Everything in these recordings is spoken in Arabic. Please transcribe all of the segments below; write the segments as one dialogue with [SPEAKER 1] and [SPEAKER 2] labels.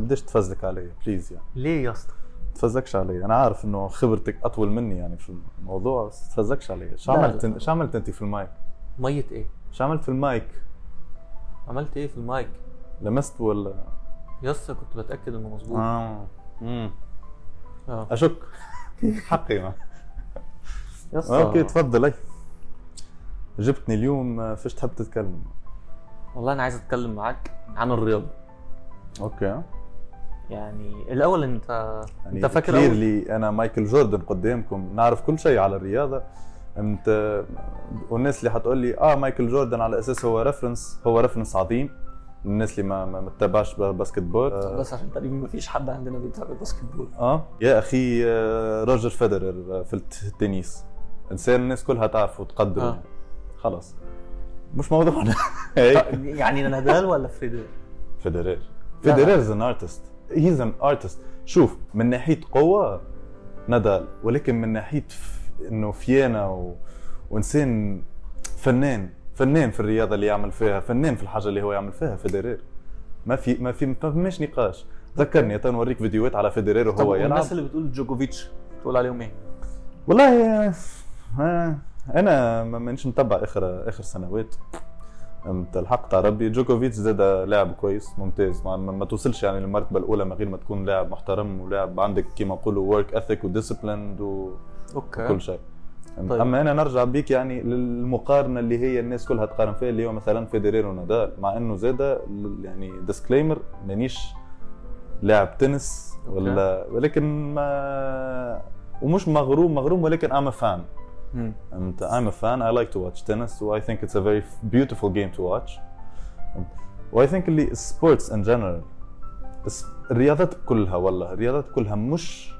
[SPEAKER 1] بديش تفزلك علي please يعني.
[SPEAKER 2] ليه يا اسطى؟
[SPEAKER 1] تفزلكش علي. أنا عارف إنه خبرتك أطول مني يعني في الموضوع بس تفزلكش علي. شو عملت
[SPEAKER 2] لا.
[SPEAKER 1] شو عملت أنت في المايك؟
[SPEAKER 2] ميه إيه؟
[SPEAKER 1] شو عملت في المايك؟
[SPEAKER 2] عملت إيه في المايك؟
[SPEAKER 1] لمست ولا؟
[SPEAKER 2] يا اسطى كنت بتأكد إنه مظبوط.
[SPEAKER 1] آه. امم
[SPEAKER 2] آه.
[SPEAKER 1] أشك. حقي ما. okay تفضل أي. جبتني اليوم آه، فيش تحب تتكلم.
[SPEAKER 2] والله أنا عايز أتكلم معاك عن الرياضة.
[SPEAKER 1] okay.
[SPEAKER 2] يعني الأول انت
[SPEAKER 1] يعني
[SPEAKER 2] أنت فاكر
[SPEAKER 1] كثير
[SPEAKER 2] أول...
[SPEAKER 1] لي أنا مايكل جوردن قدامكم نعرف كل شيء على الرياضة. انت والناس اللي حتقول لي آه مايكل جوردن على أساس هو reference هو reference عظيم. الناس اللي ما ما تتابعش basketball آه,
[SPEAKER 2] بس عشان تقريبا ما فيش حد عندنا بيتابع basketball
[SPEAKER 1] آه. يا أخي آه، روجر فيدرر آه، في الت- التنس. إنسان الناس كلها تعرفه وتقدره.
[SPEAKER 2] آه.
[SPEAKER 1] خلاص. مش موضوعنا. هيك
[SPEAKER 2] يعني نادال ولا فريدر؟
[SPEAKER 1] فيدرر. فيدرر is an artist he's an artist شوف من ناحية قوة نادال ولكن من ناحية ف... إنه فيانا و... وإنسان فنان فنان في الرياضة اللي يعمل فيها فنان في الحاجة اللي هو يعمل فيها فيدرر ما في ما في ما فيش نقاش. ذكرني تنوريك فيديوهات على فيدرر
[SPEAKER 2] طب
[SPEAKER 1] وهو يلعب.
[SPEAKER 2] الناس اللي بتقول جوكوفيتش تقول عليهم إيه؟
[SPEAKER 1] والله آه، أنا ما مانيش متبع اخر آخر سنوات. الحق تاع ربي. جوكوفيتش زاد لاعب كويس ممتاز. ما, ما, توصلش يعني للمرتبة الأولى من غير ما تكون لاعب محترم ولاعب عندك كيما نقولوا work ethic و
[SPEAKER 2] disciplined okay.
[SPEAKER 1] وكل شيء.
[SPEAKER 2] طيب.
[SPEAKER 1] أما أنا نرجع بيك يعني للمقارنة اللي هي الناس كلها تقارن فيها اللي هو مثلا فيدرير ونادال. مع إنه زاد يعني disclaimer مانيش لاعب تنس ولا ولكن ما ومش مغروم مغروم ولكن I'm a
[SPEAKER 2] مم.
[SPEAKER 1] and I'm a fan I like to watch tennis so I think it's a very beautiful game to watch. و I think اللي sports in general الس- الرياضات كلها والله الرياضات كلها مش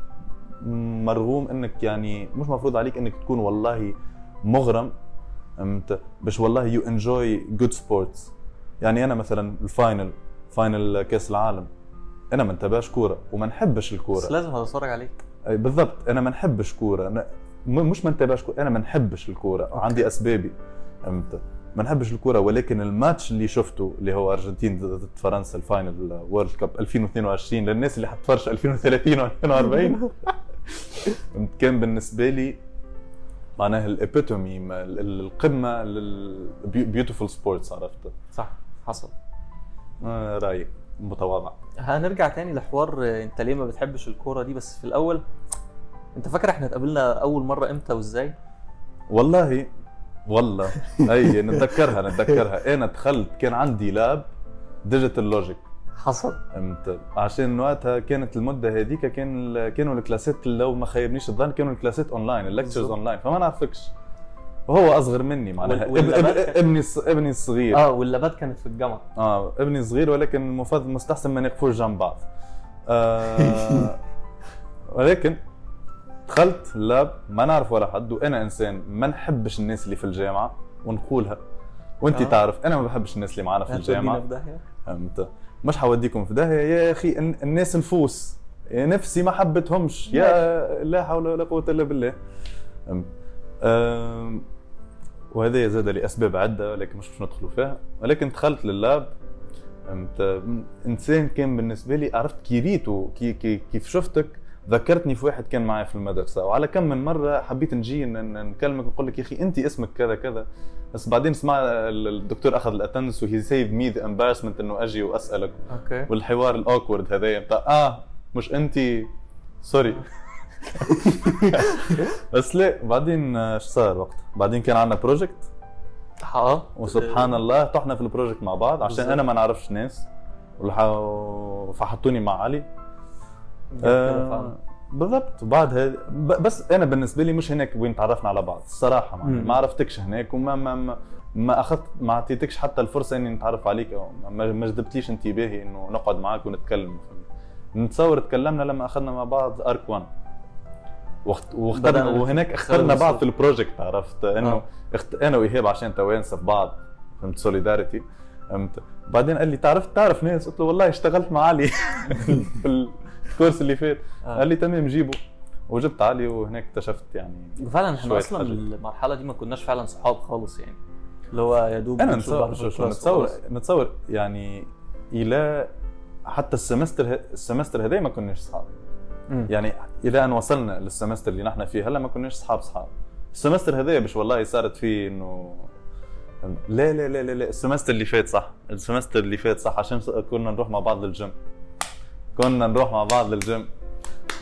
[SPEAKER 1] مرغوم انك يعني مش مفروض عليك انك تكون والله مغرم فهمت باش والله you enjoy good sports يعني أنا مثلا ال final final كاس العالم أنا ما نتابعش كوره وما نحبش الكوره
[SPEAKER 2] بس لازم هتتفرج عليك.
[SPEAKER 1] بالضبط أنا ما نحبش كورة أنا مش ما نتابعش أنا ما نحبش
[SPEAKER 2] الكورة.
[SPEAKER 1] عندي أسبابي فهمت؟ ما نحبش الكورة ولكن الماتش اللي شفته اللي هو أرجنتين ضد فرنسا ال final World Cup 2022 للناس اللي حتفرج 2030 و 2040 فهمت؟ كان بالنسبة لي معناها ال epitome القمة لل beautiful sports عرفت؟
[SPEAKER 2] صح حصل.
[SPEAKER 1] رايق متواضع.
[SPEAKER 2] هنرجع تاني لحوار آه، أنت ليه ما بتحبش الكورة دي؟ بس في الأول انت فاكر إحنا اتقابلنا اول مرة إمتى وازاي؟
[SPEAKER 1] والله والله. أي نتذكرها نتذكرها. أنا دخلت كان عندي lab digital logic
[SPEAKER 2] حصل.
[SPEAKER 1] فهمت؟ عشان وقتها كانت المدة هذيك كان كانوا ال classات لو ما خيبنيش الظن كانوا ال classات online ال lectures
[SPEAKER 2] بالظبط.
[SPEAKER 1] اونلاين فما نعرفكش. وهو أصغر مني معناها.
[SPEAKER 2] وال-
[SPEAKER 1] اب-
[SPEAKER 2] وال
[SPEAKER 1] labات إب-
[SPEAKER 2] كان-
[SPEAKER 1] إبني الص- إبني الصغير.
[SPEAKER 2] آه وال labات كانت في الجامعة.
[SPEAKER 1] آه إبني صغير ولكن المفروض مستحسن ما نقفوش جنب بعض. آه ولكن دخلت ال lab ما نعرف ولا حد وأنا إنسان ما نحبش الناس اللي في الجامعة ونقولها. وانت
[SPEAKER 2] آه.
[SPEAKER 1] تعرف أنا ما بحبش الناس اللي معانا في
[SPEAKER 2] الجامعة.
[SPEAKER 1] فهمت؟ مش حوديكم في داهية. يا أخي الن- الناس نفوس. يا نفسي ما حبتهمش يا لا حول ولا قوة إلا بالله. فهمت؟ أم، وهذا زاد لأسباب عدة ولكن مش باش ندخلوا فيها. ولكن دخلت لل lab. فهمت؟ إنسان كان بالنسبة لي عرفت كي ريتو كي كي كيف شفتك. ذكرتني في واحد كان معي في المدرسة وعلى كم من مرة حبيت نجي نكلمك ونقول لك يا أخي انت اسمك كذا كذا. بس بعدين سمع ال- الدكتور أخذ ال attendance و he saved me the embarrassment إنه
[SPEAKER 2] أجي وأسألك. okay.
[SPEAKER 1] والحوار ال awkward هذايا بتاع آه مش انت sorry بس لا بعدين آه، إيش صار وقتها؟ بعدين كان عندنا project
[SPEAKER 2] آه.
[SPEAKER 1] وسبحان الله طحنا في ال project مع بعض عشان. أنا ما نعرفش ناس. فحطوني مع علي.
[SPEAKER 2] آه
[SPEAKER 1] بالضبط. وبعد هذا ب- بس أنا بالنسبة لي مش هناك وين تعرفنا على بعض الصراحة ما,
[SPEAKER 2] مم.
[SPEAKER 1] ما عرفتكش هناك وما ما ما, ما أخذت ما أعطيتكش حتى الفرصة إني نتعرف عليك أو ما, جذبتليش انتباهي إنه نقعد معاك ونتكلم. نتصور تكلمنا لما أخذنا مع بعض arch 1 وقت واخترنا وهناك اخترنا بعض. في ال project عرفت؟ إنه
[SPEAKER 2] آه.
[SPEAKER 1] اخت... أنا وإيهاب عشان توانسه في بعض فهمت؟ solidarity فهمت؟ بعدين قال لي تعرف تعرف ناس؟ قلت له والله اشتغلت مع علي. في ال course اللي فات
[SPEAKER 2] آه.
[SPEAKER 1] قال لي تمام جيبه وجبت علي وهناك اكتشفت يعني
[SPEAKER 2] وفعلا إحنا
[SPEAKER 1] أصلا.
[SPEAKER 2] المرحلة دي ما كناش فعلا صحاب خالص يعني اللي هو يا دوب أنا
[SPEAKER 1] نتصور نتصور. نتصور يعني إلى حتى ال semester ه- ال semester هذا ما كناش صحاب. يعني إلى أن وصلنا لل semester اللي نحن فيه هلا ما كناش صحاب صحاب ال semester هذا باش والله صارت فيه إنه لا لا لا لا ال semester اللي فات صح ال semester اللي فات صح عشان كنا نروح مع بعض للجيم كنا نروح مع بعض للجيم.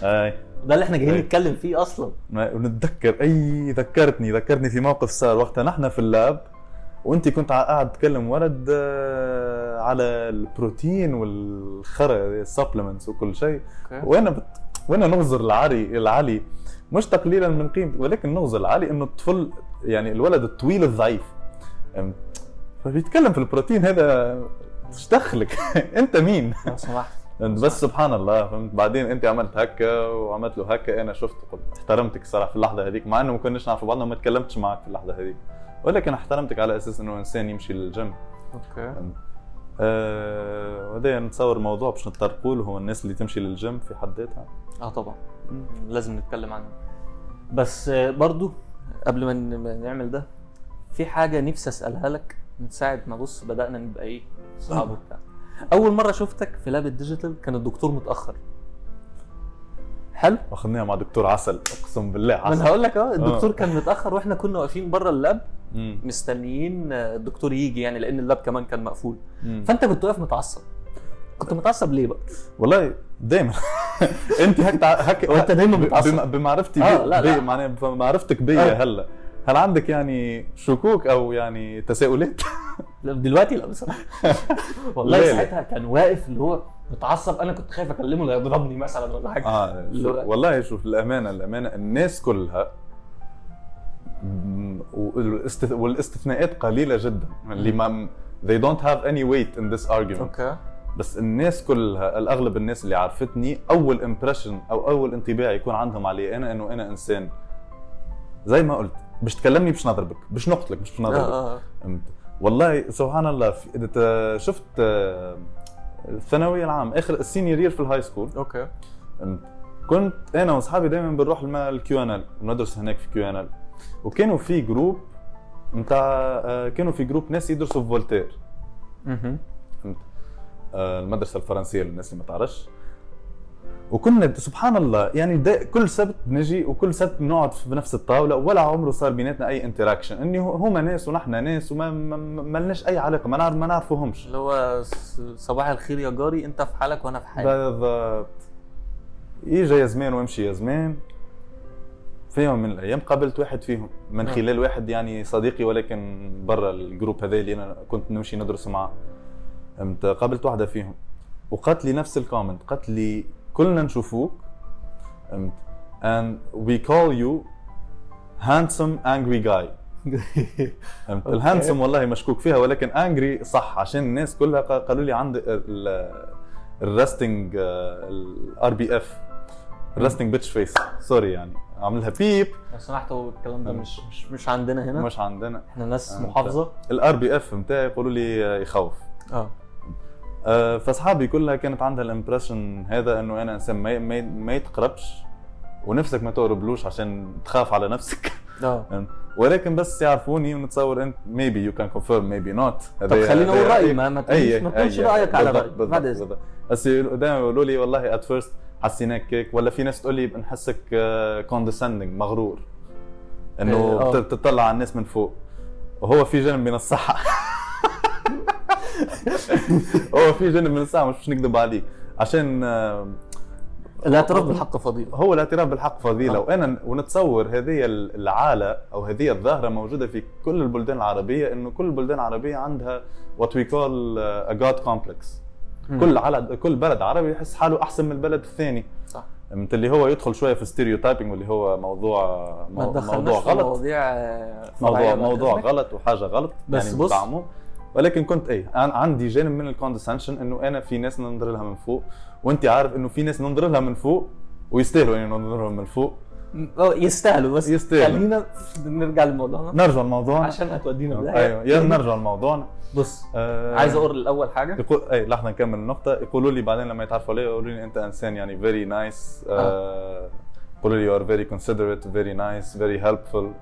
[SPEAKER 1] أي.
[SPEAKER 2] ده اللي إحنا جايين
[SPEAKER 1] أي.
[SPEAKER 2] نتكلم فيه أصلا.
[SPEAKER 1] ما- ونتذكر أي ذكرتني ذكرتني في موقف صار وقتها نحن في ال lab وانت كنت قاعد تتكلم ورد آه، على البروتين والخرا السبلمنتس وكل شيء. وأنا بت... وأنا نغزر العلي العلي؟ مش تقليلا من قيمته ولكن نغزر العلي إنه الطفل يعني الولد الطويل الضعيف. فبيتكلم في البروتين هذا إيش دخلك. أنت مين؟
[SPEAKER 2] لو سمحت.
[SPEAKER 1] بس سبحان الله فهمت؟ بعدين أنت عملت هكا وعملت له هكا أنا شفت قلت احترمتك الصراحه في اللحظة هذيك مع إنه ما كناش نعرف بعضنا وما تكلمتش معك في اللحظة هذيك. ولكن احترمتك على أساس إنه إنسان يمشي لل
[SPEAKER 2] gym okay.
[SPEAKER 1] أه وهذا نتصور موضوع باش نتطرقوا له هو الناس اللي تمشي للجيم في حد ذاتها.
[SPEAKER 2] آه طبعا. لازم نتكلم عنه. بس آه، برضو قبل ما نعمل ده في حاجة نفسي أسألها لك من ساعة ما بص بدأنا نبقى إيه صحاب وبتاع. أول مرة شفتك في lab ال digital كان الدكتور متأخر حلو
[SPEAKER 1] اخذناها مع دكتور عسل أقسم بالله
[SPEAKER 2] ما أنا
[SPEAKER 1] عسل
[SPEAKER 2] هقول لك أهو الدكتور كان متأخر وإحنا كنا واقفين بره ال
[SPEAKER 1] lab.
[SPEAKER 2] مستنيين آه، الدكتور يجي يعني لأن ال lab كمان كان مقفول. فأنت كنت واقف متعصب كنت متعصب ليه بقى؟
[SPEAKER 1] والله دائما أنت هيك تع- هيك
[SPEAKER 2] وأنت دايماً متعصب.
[SPEAKER 1] بم- بمعرفتي
[SPEAKER 2] آه،
[SPEAKER 1] بي
[SPEAKER 2] لا، لا.
[SPEAKER 1] بي- معناها بمعرفتك بيا
[SPEAKER 2] آه.
[SPEAKER 1] هلا هل عندك يعني شكوك أو يعني تساؤلات؟
[SPEAKER 2] لا، دلوقتي لا بصراحة. والله. ساعتها كان واقف اللي هو متعصب. أنا كنت خايف أكلمه لا يضربني مثلا ولا
[SPEAKER 1] حاجة.
[SPEAKER 2] اللي هو-
[SPEAKER 1] والله شوف الامانه الامانه الناس كلها والاستثناءات قليلة جدا. اللي ما they don't have any weight in this argument.
[SPEAKER 2] okay.
[SPEAKER 1] بس الناس كلها الأغلب الناس اللي عرفتني أول impression أو أول انطباع يكون عندهم علي أنا إنه أنا إنسان. زي ما قلت باش تكلمني باش نضربك باش نقتلك باش نضربك.
[SPEAKER 2] آه آه
[SPEAKER 1] فهمت؟ والله سبحان الله شفت آه، الثانوية العام آخر ال senior year في ال high
[SPEAKER 2] school
[SPEAKER 1] okay؟ كنت أنا وأصحابي دائما بنروح ال QNL وندرس هناك في QNL وكانوا في group نتاع كانوا في group ناس يدرسوا في فولتير
[SPEAKER 2] أها
[SPEAKER 1] فهمت؟ آه، المدرسة الفرنسية للناس اللي ما تعرفش. وكنا سبحان الله يعني كل سبت بنجي وكل سبت بنقعد في نفس الطاولة ولا عمره صار بيناتنا أي interaction إني هما ناس ونحن ناس وما ما, لناش أي علاقة ما ما نعرفوهمش.
[SPEAKER 2] اللي هو صباح الخير يا جاري أنت في حالك وأنا في حالي.
[SPEAKER 1] بالضبط. يجي يا زمان ويمشي يا زمان في يوم من الأيام قابلت واحد فيهم. من
[SPEAKER 2] آه.
[SPEAKER 1] خلال واحد يعني صديقي ولكن برا ال group هذا اللي أنا كنت نمشي ندرس معاه قابلت واحدة فيهم. وقالت لي نفس ال comment قالت لي كلنا نشوفوك. فهمت؟ And we call you handsome angry guy. فهمت؟
[SPEAKER 2] Okay.
[SPEAKER 1] ال handsome والله مشكوك فيها ولكن angry صح عشان الناس كلها قا- قالوا لي عندي ال resting ال RBF ال resting bitch face sorry يعني عاملها beep
[SPEAKER 2] لو سمحتوا الكلام ده مش مش مش عندنا هنا.
[SPEAKER 1] مش عندنا.
[SPEAKER 2] إحنا ناس
[SPEAKER 1] آه، محافظة. ال RBF نتاعي يقولوا لي يخوف. آه. فأصحابي كلها كانت عندها ال impression هذا إنه أنا إنسان ما ما, ما يتقربش ونفسك ما تقربلوش عشان تخاف على نفسك. فهمت؟ ولكن بس يعرفوني ونتصور أنت maybe you can confirm maybe not
[SPEAKER 2] طب خليني أقول رايي ما ما تقولش رأيك على رايي بعد اذنك
[SPEAKER 1] بس دائما يقولوا لي والله at first حسيناك هيك ولا في ناس تقول لي بنحسك condescending مغرور. إنه
[SPEAKER 2] إيه، آه.
[SPEAKER 1] بت- بتطلع على الناس من فوق. وهو في جانب من الصحة. هو في جانب من الصحة مش باش نكذب عليك عشان آه،
[SPEAKER 2] الاعتراف بالحق فضيلة.
[SPEAKER 1] هو الاعتراف بالحق فضيلة.
[SPEAKER 2] آه.
[SPEAKER 1] وأنا ونتصور هذه الحالة أو هذه الظاهرة موجودة في كل البلدان العربية إنه كل البلدان العربية عندها we call a god complex.
[SPEAKER 2] مم.
[SPEAKER 1] كل على كل بلد عربي يحس حاله أحسن من البلد الثاني.
[SPEAKER 2] صح.
[SPEAKER 1] فهمت اللي هو يدخل شوية في stereotyping واللي هو موضوع مو- موضوع غلط.
[SPEAKER 2] مواضيع آه،
[SPEAKER 1] موضوع موضوع. غلط وحاجة غلط
[SPEAKER 2] بس
[SPEAKER 1] يعني
[SPEAKER 2] بص-
[SPEAKER 1] ولكن كنت إيه عندي جانب من ال condescension إنه أنا في ناس ننظر لها من فوق وأنت عارف إنه في ناس ننظر لها من فوق ويستاهلوا انه ننظر لهم من فوق.
[SPEAKER 2] آه يستاهلوا بس
[SPEAKER 1] يستاهلوا.
[SPEAKER 2] خلينا نرجع لموضوعنا
[SPEAKER 1] نرجع لموضوعنا
[SPEAKER 2] عشان هتودينا
[SPEAKER 1] أيوه. يلا نرجع لموضوعنا
[SPEAKER 2] بص
[SPEAKER 1] آه
[SPEAKER 2] عايز أقول الأول حاجة؟
[SPEAKER 1] يقول اي لحظة نكمل النقطة. يقولوا لي بعدين لما يتعرفوا علي يقولوا لي أنت إنسان يعني very nice يقولوا لي you are very considerate very nice very helpful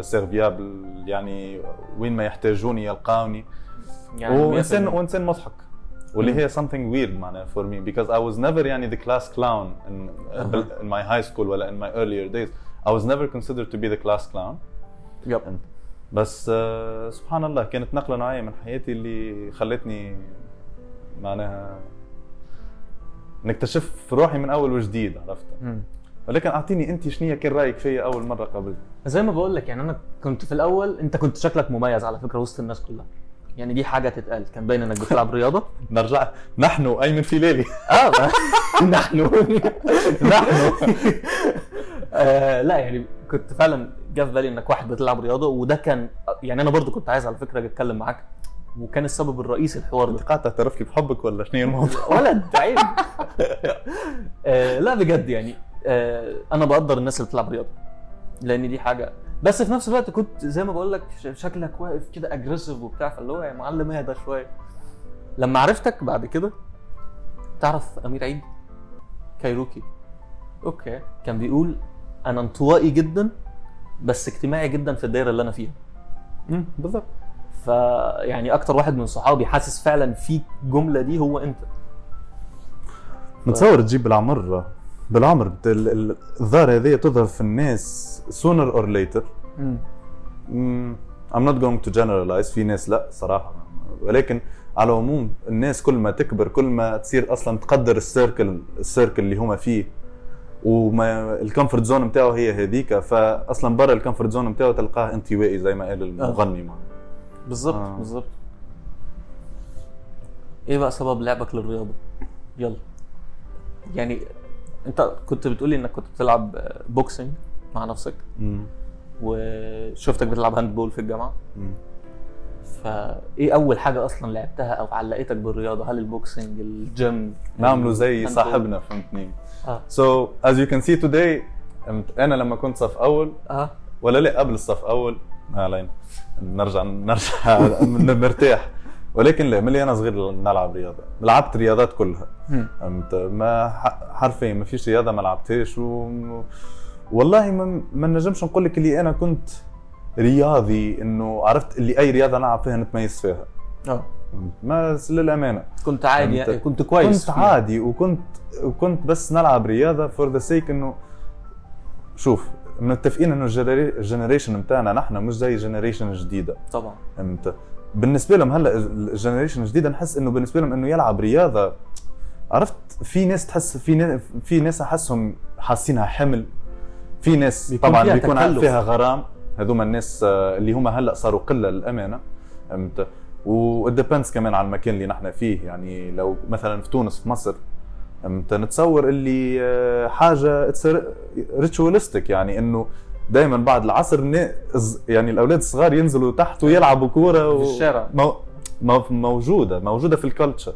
[SPEAKER 1] serviable يعني وين ما يحتاجوني يلقاوني.
[SPEAKER 2] يعني
[SPEAKER 1] وانسان
[SPEAKER 2] 100%.
[SPEAKER 1] وانسان مضحك. واللي. هي something weird معناها for me because I was never يعني the class clown in, in my high school ولا in my earlier days. I was never considered to be the class clown.
[SPEAKER 2] يب
[SPEAKER 1] بس آه، سبحان الله كانت نقلة نوعية من حياتي اللي خلتني معناها نكتشف روحي من أول وجديد عرفت. ولكن أعطيني أنت شنية كان رأيك فيا أول مرة قبل.
[SPEAKER 2] زي ما بقول لك يعني أنا كنت في الأول أنت كنت شكلك مميز على فكرة وسط الناس كلها. يعني دي حاجة تتقال. كان باين إنك بتلعب رياضة.
[SPEAKER 1] نرجع. نحن ايمن فيلالي
[SPEAKER 2] آه نحن. نحن. آه لا يعني كنت فعلا جه في بالي إنك واحد بتلعب رياضة وده كان يعني أنا برضو كنت عايز على فكرة أجي أتكلم معاك. وكان السبب الرئيسي الحوار ده.
[SPEAKER 1] أنت قاعد تعترف لي بحبك ولا شنو الموضوع؟
[SPEAKER 2] ولد عيب. آه لا بجد يعني آه أنا بقدر الناس اللي بتلعب رياضة لأن دي حاجة بس في نفس الوقت كنت زي ما بقول لك شكلك واقف كده aggressive وبتاع فاللي هو يا معلم اهدى شوية. لما عرفتك بعد كده تعرف أمير عيد؟ كايروكي. أوكي. كان بيقول أنا انطوائي جدا بس اجتماعي جدا في الدايرة اللي أنا فيها.
[SPEAKER 1] أمم، بالضبط
[SPEAKER 2] فيعني أكتر واحد من صحابي حاسس فعلا في الجمله دي هو أنت.
[SPEAKER 1] نتصور تجيب بالعمر بالعمر. الظاهرة هذه تظهر في الناس sooner or later. مم، I'm not going to generalize في ناس لا صراحة. ولكن على العموم الناس كل ما تكبر كل ما تصير أصلا تقدر ال circle ال circle اللي هما فيه. وما ال comfort zone نتاعو هي هذيك فاصلا برا ال comfort zone نتاعو تلقاه انطوائي زي ما قال المغني معه.
[SPEAKER 2] بالظبط
[SPEAKER 1] آه.
[SPEAKER 2] بالظبط إيه بقى سبب لعبك للرياضة؟ يلا. يعني انت كنت بتقولي انك كنت بتلعب آه، boxing مع نفسك.
[SPEAKER 1] مم.
[SPEAKER 2] وشفتك بتلعب handball في الجامعة.
[SPEAKER 1] مم.
[SPEAKER 2] فايه اول حاجة أصلا لعبتها أو علقتك بالرياضة؟ هل ال boxing ال gym
[SPEAKER 1] نعملوا زي صاحبنا فهمتني؟ So as you can see today أم- أنا لما كنت صف أول
[SPEAKER 2] آه.
[SPEAKER 1] ولا لا قبل الصف أول ما علينا. نرجع نرجع نرتاح. ولكن لا ملي أنا صغير نلعب رياضة. لعبت رياضات كلها. فهمت؟ ما حرفيا ما فيش رياضة ما لعبتهاش و... والله ما, ما نجمش نقول لك اللي أنا كنت رياضي إنه عرفت اللي أي رياضة نلعب فيها نتميز فيها. آه؟ ما للأمانة.
[SPEAKER 2] كنت عادي؟ يعني كنت كويس
[SPEAKER 1] كنت
[SPEAKER 2] فيها.
[SPEAKER 1] عادي وكنت وكنت بس نلعب رياضة for the sake إنه شوف متفقين إنه ال generation بتاعنا نحن مش زي ال generation الجديده
[SPEAKER 2] طبعا.
[SPEAKER 1] فهمت؟ بالنسبة لهم هلا ال generation الجديده نحس إنه بالنسبة لهم إنه يلعب رياضة. عرفت؟ في ناس تحس في ناس في ناس أحسهم حاسينها حمل. في ناس
[SPEAKER 2] بيكون
[SPEAKER 1] طبعا
[SPEAKER 2] فيها
[SPEAKER 1] بيكون
[SPEAKER 2] تكلف.
[SPEAKER 1] فيها غرام. هذوما الناس آه، اللي هم هلا صاروا قلة للأمانة. فهمت؟ و depends كمان على المكان اللي نحن فيه. يعني لو مثلا في تونس في مصر فهمت؟ نتصور اللي آه، حاجة ritualistic يعني إنه دائما بعد العصر يعني الأولاد الصغار ينزلوا تحت ويلعبوا كورة
[SPEAKER 2] في الشارع.
[SPEAKER 1] مو... مو... موجودة موجودة في ال culture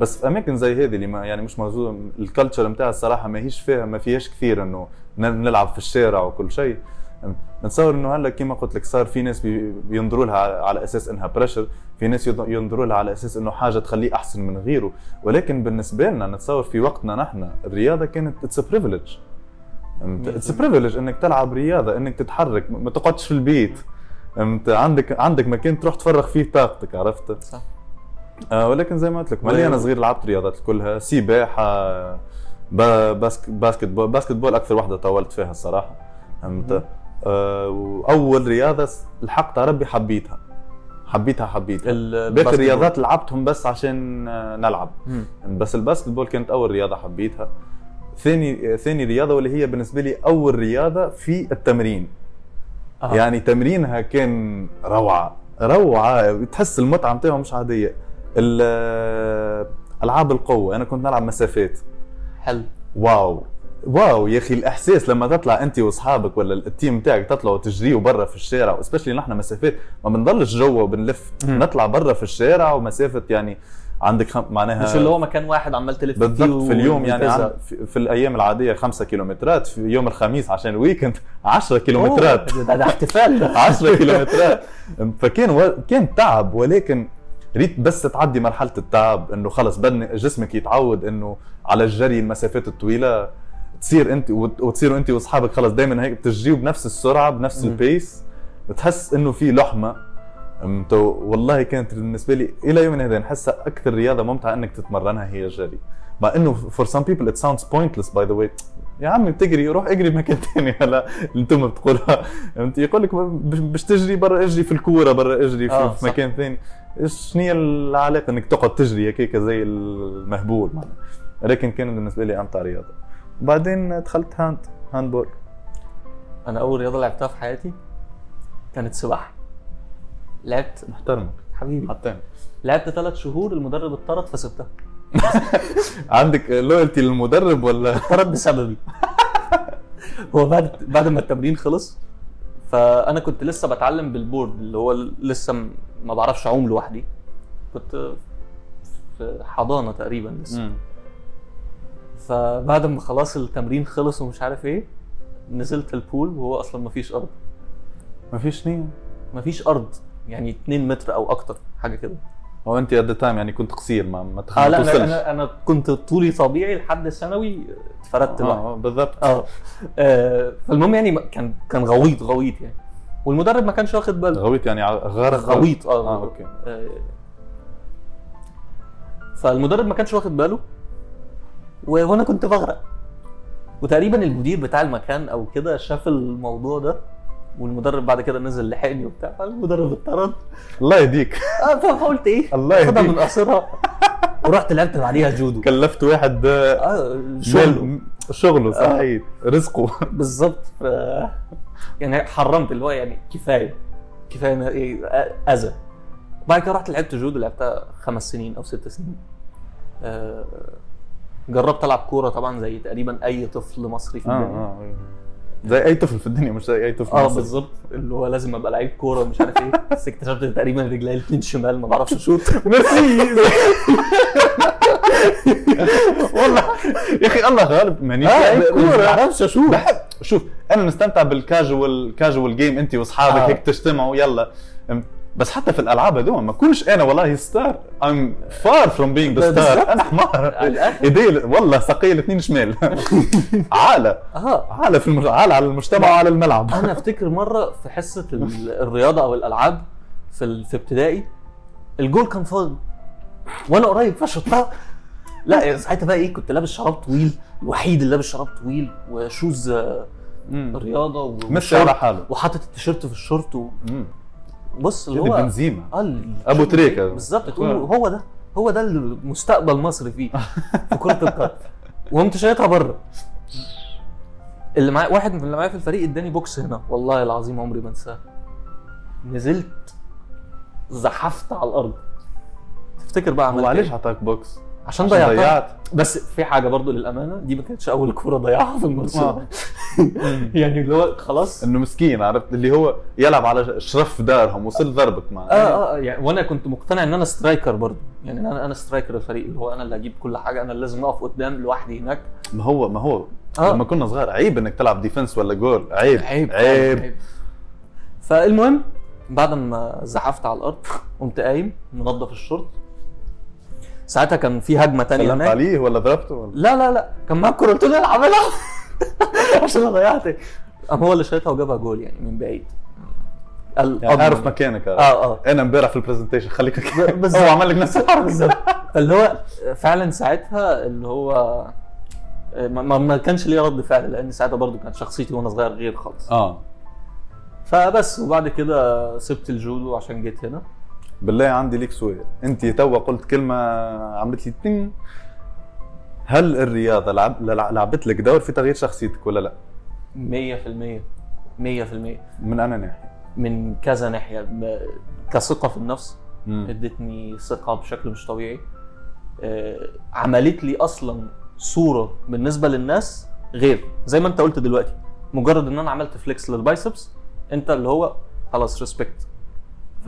[SPEAKER 1] بس في أماكن زي هذه اللي ما يعني مش موجودة ال culture نتاعها الصراحة ما هيش فيها ما فيهاش كثير إنه نلعب في الشارع وكل شيء. نتصور إنه هلأ كما قلت لك صار في ناس بي- بينظروا لها على- أساس إنها pressure في ناس ينظروا لها على أساس إنه حاجة تخليه أحسن من غيره. ولكن بالنسبة لنا نتصور في وقتنا نحن الرياضة كانت it's privilege it's privilege إنك تلعب رياضة إنك تتحرك ما تقعدش في البيت. انت عندك عندك مكان تروح تفرغ فيه طاقتك عرفت؟
[SPEAKER 2] صح.
[SPEAKER 1] آه ولكن زي ما قلت لك ملي أنا صغير لعبت رياضات كلها سباحة با- basket basketball basketball أكثر واحدة طولت فيها الصراحة فهمت؟ آه وأول رياضة الحق ربي حبيتها. حبيتها حبيتها. باقي الرياضات لعبتهم بس عشان آه، نلعب.
[SPEAKER 2] مم.
[SPEAKER 1] بس ال basketball كانت أول رياضة حبيتها. ثاني ثاني رياضة واللي هي بالنسبة لي أول رياضة في التمرين.
[SPEAKER 2] آه.
[SPEAKER 1] يعني تمرينها كان روعة روعة. تحس المتعة نتاعها مش عادية. ال- ألعاب القوة أنا كنت نلعب مسافات.
[SPEAKER 2] حلو.
[SPEAKER 1] wow. Wow يا أخي الإحساس لما تطلع أنت وأصحابك ولا ال team بتاعك تطلعوا تجريوا برا في الشارع specially نحن مسافات ما بنضلش جوا وبنلف. نطلع برا في الشارع ومسافة يعني عندك خم... معناها
[SPEAKER 2] مش اللي هو مكان واحد عمال تلف فيه
[SPEAKER 1] بالضبط في اليوم يعني. عن في, في الأيام العادية 5 كيلومترات في يوم الخميس عشان ال weekend 10 كيلومترات
[SPEAKER 2] ده احتفال ده
[SPEAKER 1] 10 كيلومترات فكان و... كان تعب ولكن ريت بس تعدي مرحلة التعب إنه خلص بدن جسمك يتعود إنه على الجري المسافات الطويلة تصير أنت وت- وتصيروا أنت وأصحابك خلص دائما هيك بتجريوا بنفس السرعة بنفس.
[SPEAKER 2] ال
[SPEAKER 1] pace بتحس إنه في لحمة والله كانت بالنسبة لي إلى يومنا هذا نحسها أكثر رياضة ممتعة إنك تتمرنها هي الجري. مع إنه for some people it sounds pointless by the way. يا عمي بتجري روح اجري بمكان ثاني هلا اللي أنتم بتقولها. فهمت يقول لك باش تجري برا اجري في الكورة برا اجري في,
[SPEAKER 2] آه،
[SPEAKER 1] في. مكان ثاني. إيش شنو هي العلاقة إنك تقعد تجري هيك زي المهبول معناها؟ لكن كان بالنسبة لي أمتع رياضة. بعدين دخلت hand handball
[SPEAKER 2] أنا أول رياضة لعبتها في حياتي كانت سباحة. لعبت
[SPEAKER 1] محترمك
[SPEAKER 2] حبيبي.
[SPEAKER 1] حتى.
[SPEAKER 2] لعبت ثلاث شهور المدرب اتطرد فسبتها.
[SPEAKER 1] عندك loyalty للمدرب ولا؟
[SPEAKER 2] اتطرد بسببي. هو بعد بعد ما التمرين خلص فأنا كنت لسه بتعلم بال board اللي هو لسه م- ما بعرفش أعوم لوحدي. كنت في حضانة تقريبا لسه. فبعد ما خلاص التمرين خلص ومش عارف إيه نزلت ال pool وهو أصلا ما فيش أرض.
[SPEAKER 1] ما فيش نية.
[SPEAKER 2] ما فيش أرض. يعني 2 متر أو أكتر حاجة كده.
[SPEAKER 1] هو أنت at time يعني كنت قصير ما ما
[SPEAKER 2] آه
[SPEAKER 1] ما
[SPEAKER 2] لا. أنا أنا أنا كنت طولي طبيعي لحد ثانوي اتفردت
[SPEAKER 1] آه بالضبط.
[SPEAKER 2] آه. آه، فالمهم يعني كان كان غويط غويط يعني. والمدرب ما كانش واخد باله.
[SPEAKER 1] غويط يعني غرق
[SPEAKER 2] غويط آه
[SPEAKER 1] آه okay.
[SPEAKER 2] آه، فالمدرب ما كانش واخد باله وأنا كنت بغرق. وتقريبا المدير بتاع المكان أو كده شاف الموضوع ده. والمدرب بعد كده نزل لحقني وبتاع فالمدرب اتطرد
[SPEAKER 1] الله يهديك.
[SPEAKER 2] آه فقلت إيه؟
[SPEAKER 1] الله يهديك.
[SPEAKER 2] من قصرها. ورحت لعبت بعديها جودو.
[SPEAKER 1] كلفت واحد آه،
[SPEAKER 2] آه شغله.
[SPEAKER 1] شغله صحيح رزقه.
[SPEAKER 2] بالظبط. ف... يعني حرمت اللي هو يعني كفاية. كفاية إيه، أذى. بعد كده رحت لعبت جودو لعبتها خمس سنين أو ست سنين. آه، جربت ألعب كورة طبعا زي تقريبا أي طفل مصري في
[SPEAKER 1] آه
[SPEAKER 2] الدنيا.
[SPEAKER 1] آه زي أي طفل في الدنيا مش زي أي طفل آه.
[SPEAKER 2] بالظبط. اللي هو لازم أبقى لعيب كورة ومش عارف إيه. بس اكتشفت تقريبا رجلي الاثنين شمال ما بعرفش أشوط.
[SPEAKER 1] ميرسي والله. يا أخي الله غالب. مانيش
[SPEAKER 2] آه
[SPEAKER 1] لعيب
[SPEAKER 2] كورة. ما بعرفش أشوط.
[SPEAKER 1] بحب. شوف أنا نستمتع بال casual casual game انت وأصحابك
[SPEAKER 2] آه.
[SPEAKER 1] هيك تجتمعوا يلا. بس حتى في الألعاب هذول ما كونش أنا والله star from being the star.
[SPEAKER 2] بالظبط.
[SPEAKER 1] أنا حمار. إيدي والله ثقيل الاثنين شمال. عالة. عالة في المج... عالة على المجتمع وعلى الملعب.
[SPEAKER 2] أنا أفتكر مرة في حصة ال- الرياضة أو الألعاب في ال- في ابتدائي الجول كان فاضي. وأنا قريب فشطها لا ساعتها بقى إيه كنت لابس شراب طويل الوحيد اللي لابس شراب طويل و shoes
[SPEAKER 1] آه،.
[SPEAKER 2] رياضة و-
[SPEAKER 1] مشي على حاله.
[SPEAKER 2] وحاطط التيشيرت في الشورت و-
[SPEAKER 1] مم.
[SPEAKER 2] بص اللي
[SPEAKER 1] جدي
[SPEAKER 2] هو
[SPEAKER 1] بنزيما
[SPEAKER 2] آه ال-
[SPEAKER 1] أبو تريكة.
[SPEAKER 2] بالظبط تقول
[SPEAKER 1] آه.
[SPEAKER 2] هو ده هو ده المستقبل مصر فيه في كرة القدم وقمت شايطها بره اللي معايا واحد من اللي معايا في الفريق اداني box هنا والله العظيم عمري ما انساه نزلت زحفت على الأرض تفتكر بقى عملت
[SPEAKER 1] هو علاش
[SPEAKER 2] إيه؟
[SPEAKER 1] box؟
[SPEAKER 2] عشان
[SPEAKER 1] عشان
[SPEAKER 2] ضيعتها.
[SPEAKER 1] ضيعت.
[SPEAKER 2] بس في حاجة برضو للأمانة دي ما كانتش أول كورة ضيعها في الماتش
[SPEAKER 1] آه.
[SPEAKER 2] يعني اللي هو خلاص.
[SPEAKER 1] إنه مسكين عرفت؟ اللي هو يلعب على شرف دارهم وصل ضربك معه
[SPEAKER 2] آه آه آه، يعني وأنا كنت مقتنع إن أنا striker برضو. يعني أنا أنا striker الفريق اللي هو أنا اللي هجيب كل حاجة أنا اللي لازم أقف قدام لوحدي هناك.
[SPEAKER 1] ما هو ما هو
[SPEAKER 2] آه.
[SPEAKER 1] لما كنا صغار عيب إنك تلعب defense ولا جول عيب
[SPEAKER 2] عيب.
[SPEAKER 1] عيب,
[SPEAKER 2] عيب. فالمهم بعد ما زحفت على الأرض قمت قايم منظف الشورت. ساعتها كان في هجمة تانية
[SPEAKER 1] سلمت
[SPEAKER 2] هناك.
[SPEAKER 1] عليه ولا ضربته ولا؟
[SPEAKER 2] لا لا لا. كان معاه الكوره قلت له العب العب. عشان أنا ضيعت قام هو اللي شايطها وجابها جول يعني من بعيد. قال
[SPEAKER 1] يعني. اعرف مكانك.
[SPEAKER 2] آه آه.
[SPEAKER 1] أنا امبارح في ال presentation
[SPEAKER 2] خليك بالظبط.
[SPEAKER 1] هو عمل لك نفس الحركة.
[SPEAKER 2] بالظبط. فاللي هو فعلا ساعتها اللي هو ما, ما- ما كانش ليه رد فعل لأن ساعتها برضو كانت شخصيتي وأنا صغير غير خالص.
[SPEAKER 1] آه.
[SPEAKER 2] فبس وبعد كده سبت الجودو عشان جيت هنا.
[SPEAKER 1] بالله عندي ليك سؤال انت توا قلت كلمة عملت لي تن هل الرياضة لعب... لع- لعبت لك دور في تغيير شخصيتك ولا لا؟
[SPEAKER 2] 100% 100%
[SPEAKER 1] من أنا ناحية.
[SPEAKER 2] من كذا ناحية. كثقة في النفس. ادتني ثقة بشكل مش طبيعي. آه، عملت لي أصلا صورة بالنسبة للناس غير. زي ما انت قلت دلوقتي. مجرد إن أنا عملت flex لل biceps أنت اللي هو خلاص respect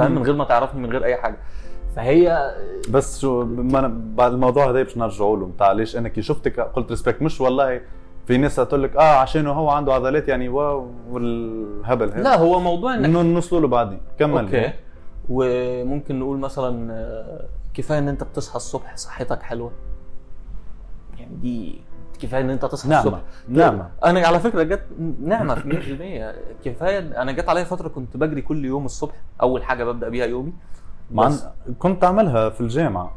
[SPEAKER 2] فاهم. من غير ما تعرفني من غير أي حاجة. فهي
[SPEAKER 1] بس شو ما أنا بعد الموضوع هذا باش نرجعوا له. بتاع ليش؟ أنا كي شفتك قلت respect مش والله في ناس هتقول لك آه عشان هو عنده عضلات يعني wow والهبل هذا.
[SPEAKER 2] لا هو موضوع
[SPEAKER 1] إنك نوصلوا له بعدين كمل.
[SPEAKER 2] Okay. وممكن نقول مثلا آه، كفاية إن أنت بتصحى الصبح صحتك حلوة. يعني دي كفاية إن أنت تصحى
[SPEAKER 1] نعمة
[SPEAKER 2] الصبح.
[SPEAKER 1] نعمة.
[SPEAKER 2] أنا على فكرة جت نعمة 100% كفاية أنا جت عليا فترة كنت بجري كل يوم الصبح. أول حاجة ببدأ بيها يومي.
[SPEAKER 1] مع
[SPEAKER 2] بس.
[SPEAKER 1] كنت أعملها في الجامعة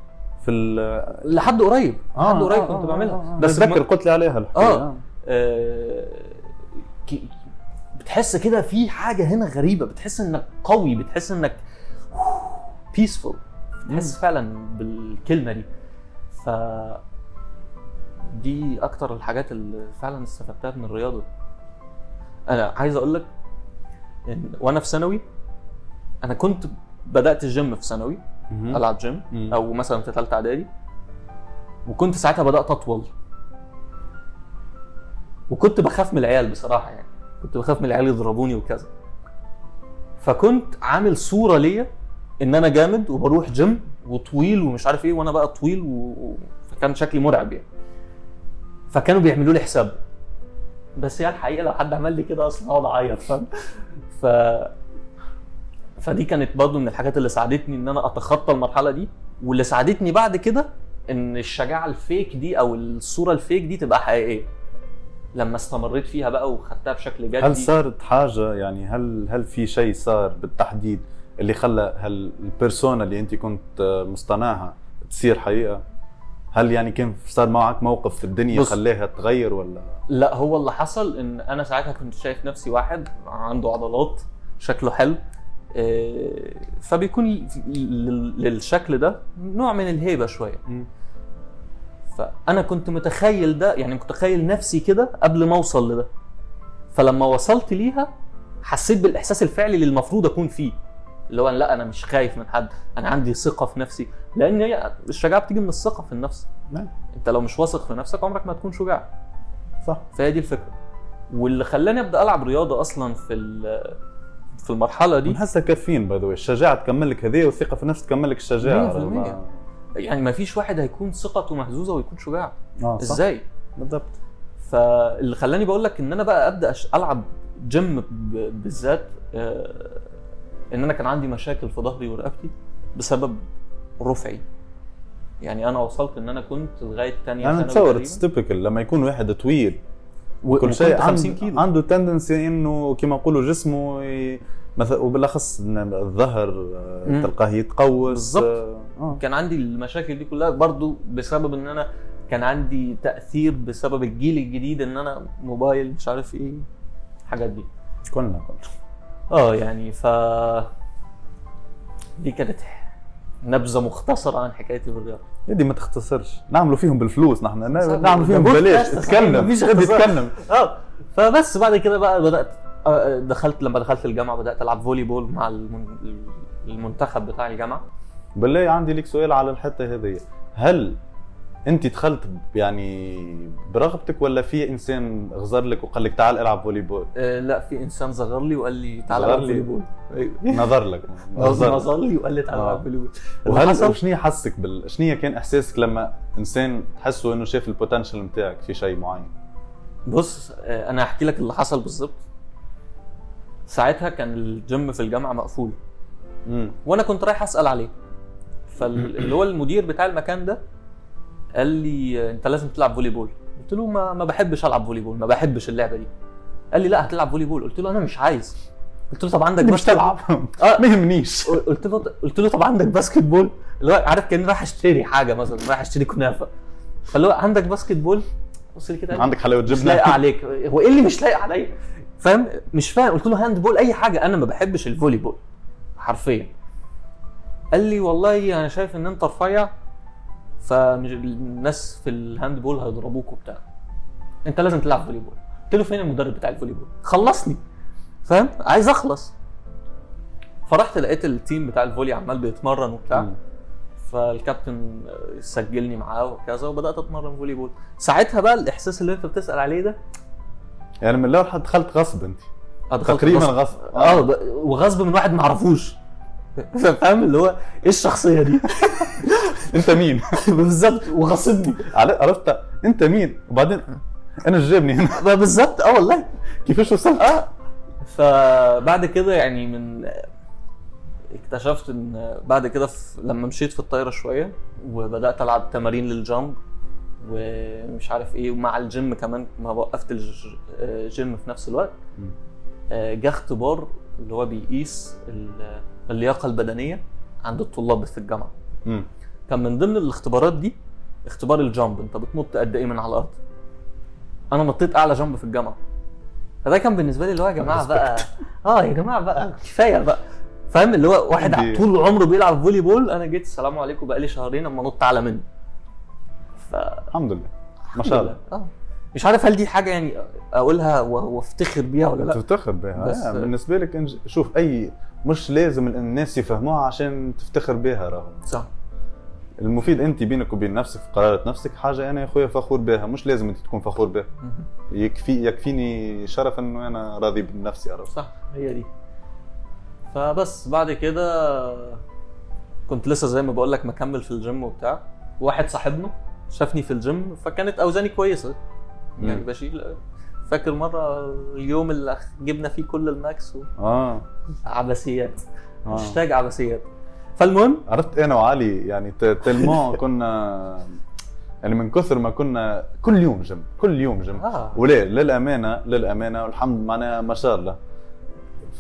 [SPEAKER 1] في ال
[SPEAKER 2] لحد قريب لحد قريب كنت بعملها. بس
[SPEAKER 1] بتذكر
[SPEAKER 2] ما-
[SPEAKER 1] قلت لي عليها الحكاية.
[SPEAKER 2] آه. آه، ك- بتحس كده في حاجة هنا غريبة. بتحس إنك قوي بتحس إنك بيسفول بتحس فعلا بالكلمة دي. ف دي أكتر الحاجات اللي فعلا استفدتها من الرياضة أنا عايز أقول لك إن وأنا في ثانوي أنا كنت بدأت الجيم في ثانوي. ألعب جيم
[SPEAKER 1] مم.
[SPEAKER 2] أو مثلا في ثالثه إعدادي وكنت ساعتها بدأت أطول وكنت بخاف من العيال بصراحة يعني كنت بخاف من العيال يضربوني وكذا فكنت عامل صورة ليا إن أنا جامد وبروح جيم وطويل ومش عارف إيه وأنا بقى طويل. و- فكان شكلي مرعب يعني فكانوا بيعملوا لي حساب. بس هي الحقيقة لو حد عمل لي كده أصلا اقعد أعيط فاهم؟ ف فدي كانت برضه من الحاجات اللي ساعدتني إن أنا أتخطى المرحلة دي. واللي ساعدتني بعد كده إن الشجاعة الفيك دي أو الصورة الفيك دي تبقى حقيقية. لما استمريت فيها بقى وخدتها بشكل جدي.
[SPEAKER 1] هل صارت حاجة يعني هل هل في شيء صار بالتحديد اللي خلى هل البيرسونا اللي أنت كنت مصطنعها تصير حقيقة؟ هل يعني كان صار معك موقف في الدنيا. خلاها تغير ولا؟
[SPEAKER 2] لا هو اللي حصل إن أنا ساعتها كنت شايف نفسي واحد عنده عضلات شكله حلو إيه، فبيكون لل- للشكل ده نوع من الهيبة شوية. فأنا كنت متخيل ده يعني متخيل نفسي كده قبل ما أوصل لده. فلما وصلت ليها حسيت بالإحساس الفعلي اللي المفروض أكون فيه. اللي هو لا أنا مش خايف من حد أنا عندي ثقة في نفسي. لأن هي الشجاعة بتيجي من الثقة في النفس.
[SPEAKER 1] نعم.
[SPEAKER 2] أنت لو مش واثق في نفسك عمرك ما هتكون شجاع.
[SPEAKER 1] صح.
[SPEAKER 2] فهي دي الفكرة. واللي خلاني أبدأ ألعب رياضة أصلا في ال- في المرحلة دي
[SPEAKER 1] بنحسها كافيين باي ذا الشجاعة تكمل لك هذه والثقة في النفس تكمل لك الشجاعة.
[SPEAKER 2] 100%.
[SPEAKER 1] ما-
[SPEAKER 2] يعني ما فيش واحد هيكون ثقته مهزوزة ويكون شجاع.
[SPEAKER 1] آه صح.
[SPEAKER 2] إزاي؟
[SPEAKER 1] بالضبط.
[SPEAKER 2] فاللي خلاني بقول لك إن أنا بقى أبدأ ألعب جيم بالذات آه، إن أنا كان عندي مشاكل في ظهري ورقبتي بسبب رفعي يعني أنا وصلت إن أنا كنت لغاية تانية أنا
[SPEAKER 1] اتصور. it's لما يكون واحد طويل
[SPEAKER 2] و-
[SPEAKER 1] كل
[SPEAKER 2] وكنت
[SPEAKER 1] شيء
[SPEAKER 2] 50
[SPEAKER 1] عنده,
[SPEAKER 2] كيلو
[SPEAKER 1] عنده tendency إنه كما نقولوا جسمه ي... مثلا وبالأخص الظهر آه،. تلقاه يتقوس
[SPEAKER 2] بالظبط.
[SPEAKER 1] آه، آه.
[SPEAKER 2] كان عندي المشاكل دي كلها برضو بسبب إن أنا كان عندي تأثير بسبب الجيل الجديد إن أنا موبايل مش عارف إيه الحاجات دي
[SPEAKER 1] كلنا كلنا
[SPEAKER 2] آه يعني ف دي كانت نبذة مختصرة عن حكايتي بالرياضه
[SPEAKER 1] يدي ما تختصرش. نعملوا فيهم بالفلوس نحن. نعملوا فيهم ببلاش. اتكلم. اتكلم
[SPEAKER 2] آه فبس بعد كده بقى بدأت آه، دخلت لما دخلت الجامعة بدأت ألعب volleyball مع المن- المنتخب بتاع الجامعة.
[SPEAKER 1] بالله عندي لك سؤال على الحتة هذه هل انت دخلت يعني برغبتك ولا في انسان غزر لك وقال لك تعال العب volleyball؟
[SPEAKER 2] آه لا في انسان صغر لي وقال لي تعالى
[SPEAKER 1] صغر
[SPEAKER 2] العب
[SPEAKER 1] لي؟
[SPEAKER 2] volleyball.
[SPEAKER 1] نظر لك.
[SPEAKER 2] نظر. لي وقال لي تعالى
[SPEAKER 1] آه.
[SPEAKER 2] العب volleyball.
[SPEAKER 1] وهل شنو حسك بال شنو كان إحساسك لما إنسان تحسه إنه شاف ال potential نتاعك في شيء معين؟
[SPEAKER 2] بص آه، أنا هحكي لك اللي حصل بالظبط. ساعتها كان الجيم في الجامعة مقفول.
[SPEAKER 1] امم
[SPEAKER 2] وأنا كنت رايح أسأل عليه. فاللي هو المدير بتاع المكان ده قال لي أنت لازم تلعب volleyball. قلت له ما, ما بحبش ألعب volleyball ما بحبش اللعبة دي. قال لي لا هتلعب volleyball. قلت له أنا مش عايز. قلت له طب عندك
[SPEAKER 1] مش؟ تلعب.
[SPEAKER 2] آه.
[SPEAKER 1] ما يهمنيش.
[SPEAKER 2] قلت له قلت له طب عندك basketball؟ اللي هو عارف كأني رايح أشتري حاجة مثلا رايح أشتري كنافة. فاللي هو عندك basketball؟ بص لي كده.
[SPEAKER 1] عندك حلاوة
[SPEAKER 2] مش
[SPEAKER 1] جبنة.
[SPEAKER 2] لايقه عليك. هو إيه اللي مش لايق عليا؟ فاهم؟ مش فاهم. قلت له handball أي حاجة. أنا ما بحبش ال volleyball. حرفيا. قال لي والله أنا شايف إن أنت رفيع فمش الناس في ال handball هيضربوك وبتاع. انت لازم تلعب volleyball قلت له فين المدرب بتاع ال volleyball خلصني. فاهم؟ عايز اخلص. فرحت لقيت ال team بتاع ال volley عمال بيتمرن وبتاع. فالكابتن سجلني معاه وكذا وبدأت أتمرن فولي بول ساعتها بقى الإحساس اللي أنت بتسأل عليه ده
[SPEAKER 1] يعني من الأول دخلت غصب أنت.
[SPEAKER 2] آه، دخلت
[SPEAKER 1] تقريبا
[SPEAKER 2] غصب. آه ب- وغصب من واحد ما اعرفوش فاهم؟ اللي هو إيه الشخصية دي؟
[SPEAKER 1] انت مين؟
[SPEAKER 2] بالظبط وغصبني
[SPEAKER 1] عرفت انت مين؟ وبعدين أنا إيش جابني هنا
[SPEAKER 2] بالظبط آه والله
[SPEAKER 1] كيفاش وصلت؟
[SPEAKER 2] آه فبعد كده يعني من اكتشفت إن بعد كده في... لما مشيت في الطايرة شوية وبدأت ألعب تمارين لل jump ومش عارف إيه ومع الجيم كمان ما وقفت الج- الجيم في نفس الوقت. آه، جه اختبار اللي هو بيقيس ال- اللياقة البدنية عند الطلاب في الجامعة
[SPEAKER 1] مم.
[SPEAKER 2] كان من ضمن الاختبارات دي اختبار ال jump. انت بتنط قد إيه من على الأرض؟ أنا نطيت أعلى jump في الجامعة. فده كان بالنسبة لي اللي هو يا جماعة بقى آه يا جماعة بقى كفاية بقى. فاهم؟ اللي هو واحد طول عمره بيلعب فولي بول أنا جيت السلام عليكم بقى لي شهرين أما نط أعلى منه. ف
[SPEAKER 1] الحمد لله. ما شاء الله.
[SPEAKER 2] آه. مش عارف هل دي حاجة يعني أقولها وافتخر بيها ولا لأ؟
[SPEAKER 1] تفتخر بها
[SPEAKER 2] بس-
[SPEAKER 1] بس بالنسبة لك. شوف أي مش لازم الناس يفهموها عشان تفتخر بها راهو
[SPEAKER 2] صح.
[SPEAKER 1] المفيد انت بينك وبين نفسك في قرارة نفسك حاجة أنا يا أخويا فخور بها مش لازم أنت تكون فخور بها. يكفي يكفيني شرف إنه أنا راضي بنفسي عرفت
[SPEAKER 2] صح. هي دي. فبس بعد كده كنت لسه زي ما بقول لك مكمل في الجيم وبتاع. واحد صاحبنا شافني في الجيم فكانت أوزاني كويسة. يعني. بشيل فاكر مرة اليوم اللي جبنا فيه كل ال
[SPEAKER 1] max آه.
[SPEAKER 2] وعبثيات
[SPEAKER 1] آه.
[SPEAKER 2] هاشتاج عبثيات. فالمهم؟
[SPEAKER 1] عرفت أنا وعلي يعني تلمون كنا يعني من كثر ما كنا كل يوم جيم كل يوم جيم
[SPEAKER 2] آه.
[SPEAKER 1] وليه؟ للأمانة للأمانة والحمد معناها ما شاء الله.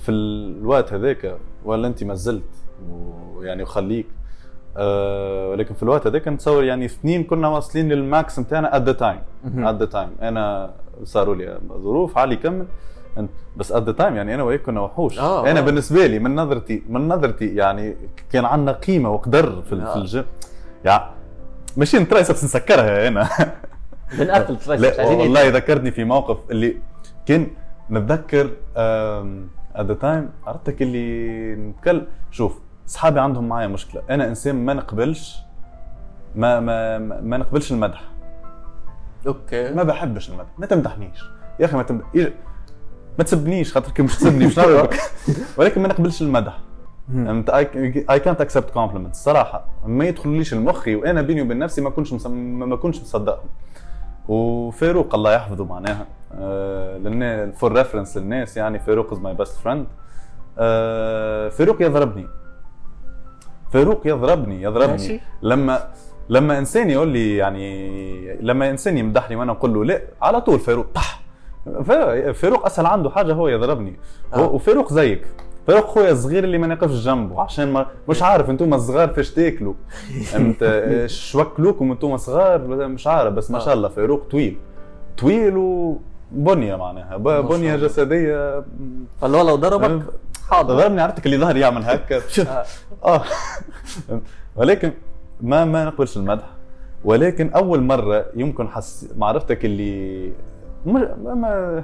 [SPEAKER 1] في الوقت هذاك ولا أنت ما زلت ويعني وخليك أه ولكن في الوقت هذاك نتصور يعني سنين كنا واصلين لل max نتاعنا at the
[SPEAKER 2] time.
[SPEAKER 1] at the time أنا صاروا لي ظروف علي كمل. بس at the time يعني أنا وياك كنا وحوش.
[SPEAKER 2] آه،
[SPEAKER 1] أنا
[SPEAKER 2] آه.
[SPEAKER 1] بالنسبة لي من نظرتي من نظرتي يعني كان عندنا قيمة وقدر في,
[SPEAKER 2] آه.
[SPEAKER 1] في الجيم. يعني machine triceps نسكرها هنا
[SPEAKER 2] بنقفل triceps؟
[SPEAKER 1] والله ذكرتني في موقف اللي كان نتذكر at the time عرفتك اللي نتكلم شوف أصحابي عندهم معايا مشكلة. أنا إنسان ما نقبلش ما ما ما نقبلش المدح.
[SPEAKER 2] okay.
[SPEAKER 1] ما بحبش المدح. ما تمدحنيش. يا أخي ما تمدح ما تسبنيش خاطر كي مش تسبني مش نعرفك ولكن ما نقبلش المدح. فهمت اي كانت اكسبت كومبلمنتس صراحة. ما يدخلوليش لمخي وأنا بيني وبين نفسي ما كنتش مص... ما كنتش مصدقهم وفاروق الله يحفظه معناها. آه لأن for reference للناس يعني فاروق is my best friend فاروق يضربني. فاروق يضربني يضربني.
[SPEAKER 2] ماشي.
[SPEAKER 1] لما لما إنسان يقول لي يعني لما إنسان يمدحني وأنا أقول له لا على طول فاروق طح. فاروق أسهل عنده حاجة هو يضربني.
[SPEAKER 2] آه.
[SPEAKER 1] آه. وفاروق زيك. فاروق خويا الصغير اللي ما نقفش جنبه عشان ما مش عارف أنتم الصغار فاش تاكلوا. انت شوكلوكم أنتم صغار مش عارف بس ما شاء الله فاروق طويل. طويل وبنية معناها
[SPEAKER 2] بنية.
[SPEAKER 1] جسدية.
[SPEAKER 2] فاللي لو ضربك حاضر.
[SPEAKER 1] ضربني عرفتك اللي ظهر يعمل هكا.
[SPEAKER 2] آه.
[SPEAKER 1] آه. ولكن ما ما نقبلش المدح. ولكن أول مرة يمكن حس معرفتك اللي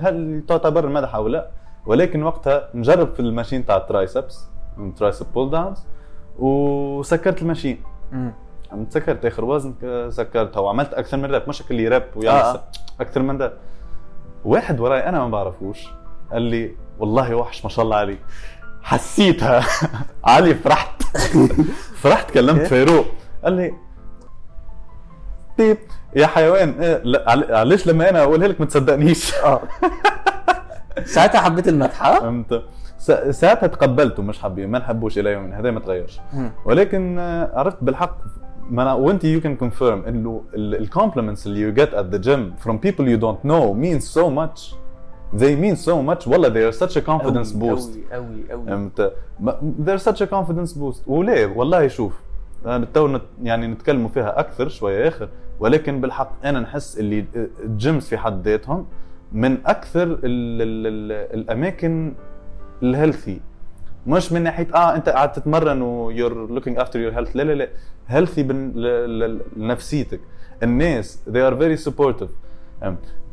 [SPEAKER 1] هل تعتبر المدح أو لا؟ ولكن وقتها نجرب في ال machine تاع ال triceps، tricep pulldowns وسكرت ال
[SPEAKER 2] machine.
[SPEAKER 1] عملت سكرت آخر وزن سكرتها وعملت أكثر من rep مش اللي rep ويعمل
[SPEAKER 2] آه.
[SPEAKER 1] آه. أكثر من rep. واحد وراي أنا ما بعرفوش قال لي والله وحش ما شاء الله عليك. حسيتها. علي فرحت. فرحت كلمت فاروق. قال لي طيب. يا حيوان إيه لا عل- علاش لما أنا أقولها لك ما تصدقنيش.
[SPEAKER 2] آه. ساعتها حبيت المدح ها؟
[SPEAKER 1] فهمت ساعتها تقبلته مش حابين ما نحبوش إلى يومنا هذا ما تغيرش. ولكن آه، عرفت بالحق ما أنا وأنت you can confirm إنه ال compliments اللي you get at the gym from people you don't know means so much. They mean so much. والله they are such a confidence
[SPEAKER 2] أوي،
[SPEAKER 1] boost.
[SPEAKER 2] أوي أوي.
[SPEAKER 1] فهمت؟ ما- they're such a confidence boost. وليه؟ والله شوف تو يعني نتكلموا فيها أكثر شوية اخر ولكن بالحق أنا نحس اللي ال gyms في حد ذاتهم من أكثر ال ال ال الأماكن ال healthy مش من ناحية آه أنت قاعد تتمرن و you're looking after your health لا لا لا. healthy لنفسيتك. الناس they are very supportive؟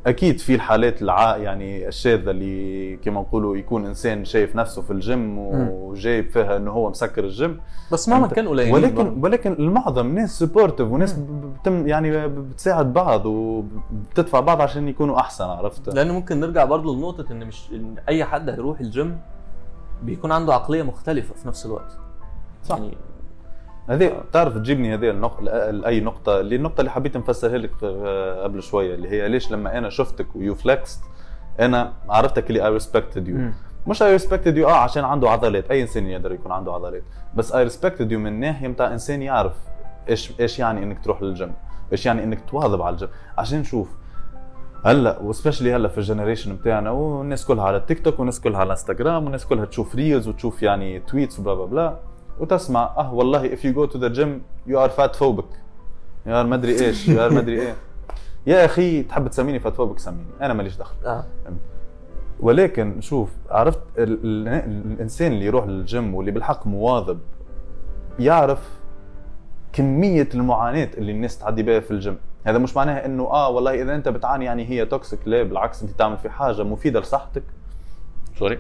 [SPEAKER 1] أكيد في الحالات الع... يعني الشاذة اللي كما نقولوا يكون إنسان شايف نفسه في الجيم وجايب فيها إنه هو مسكر الجيم
[SPEAKER 2] بس مهما كان قليلين
[SPEAKER 1] ولكن
[SPEAKER 2] برضه.
[SPEAKER 1] ولكن المعظم ناس supportive وناس بتم يعني بتساعد بعض وبتدفع بعض عشان يكونوا أحسن عرفت؟
[SPEAKER 2] لأن ممكن نرجع برضه لنقطة إن مش إن أي حد هيروح الجيم بيكون عنده عقلية مختلفة في نفس الوقت
[SPEAKER 1] صح.
[SPEAKER 2] يعني
[SPEAKER 1] هذه تعرف تجيبني هذه النقطة لأي نقطة؟ اللي النقطة اللي حبيت نفسرها لك آه، قبل شوية اللي هي ليش لما أنا شفتك و you flexed أنا عرفتك اللي I respected
[SPEAKER 2] you.
[SPEAKER 1] مش I respected you آه عشان عنده عضلات. أي إنسان يقدر يكون عنده عضلات. بس I respected you من ناحية بتاع إنسان يعرف إيش إيش يعني إنك تروح للجيم. إيش يعني إنك تواظب على الجيم. عشان نشوف. هلأ و especially هلأ في ال generation بتاعنا والناس كلها على التيك توك والناس كلها على الانستغرام والناس كلها تشوف reels وتشوف يعني tweets و blah blah blah. وتسمع آه والله if you go to the gym you are fat phobic. يا مدري إيش يا مدري إيه يا أخي تحب تسميني fat phobic سميني. أنا ماليش دخل.
[SPEAKER 2] آه.
[SPEAKER 1] ولكن شوف عرفت ال- ال- الإنسان اللي يروح للجيم واللي بالحق مواظب يعرف كمية المعاناة اللي الناس تعدي بها في الجيم. هذا مش معناها إنه آه والله إذا أنت بتعاني يعني هي toxic لا بالعكس أنت تعمل في حاجة مفيدة لصحتك. sorry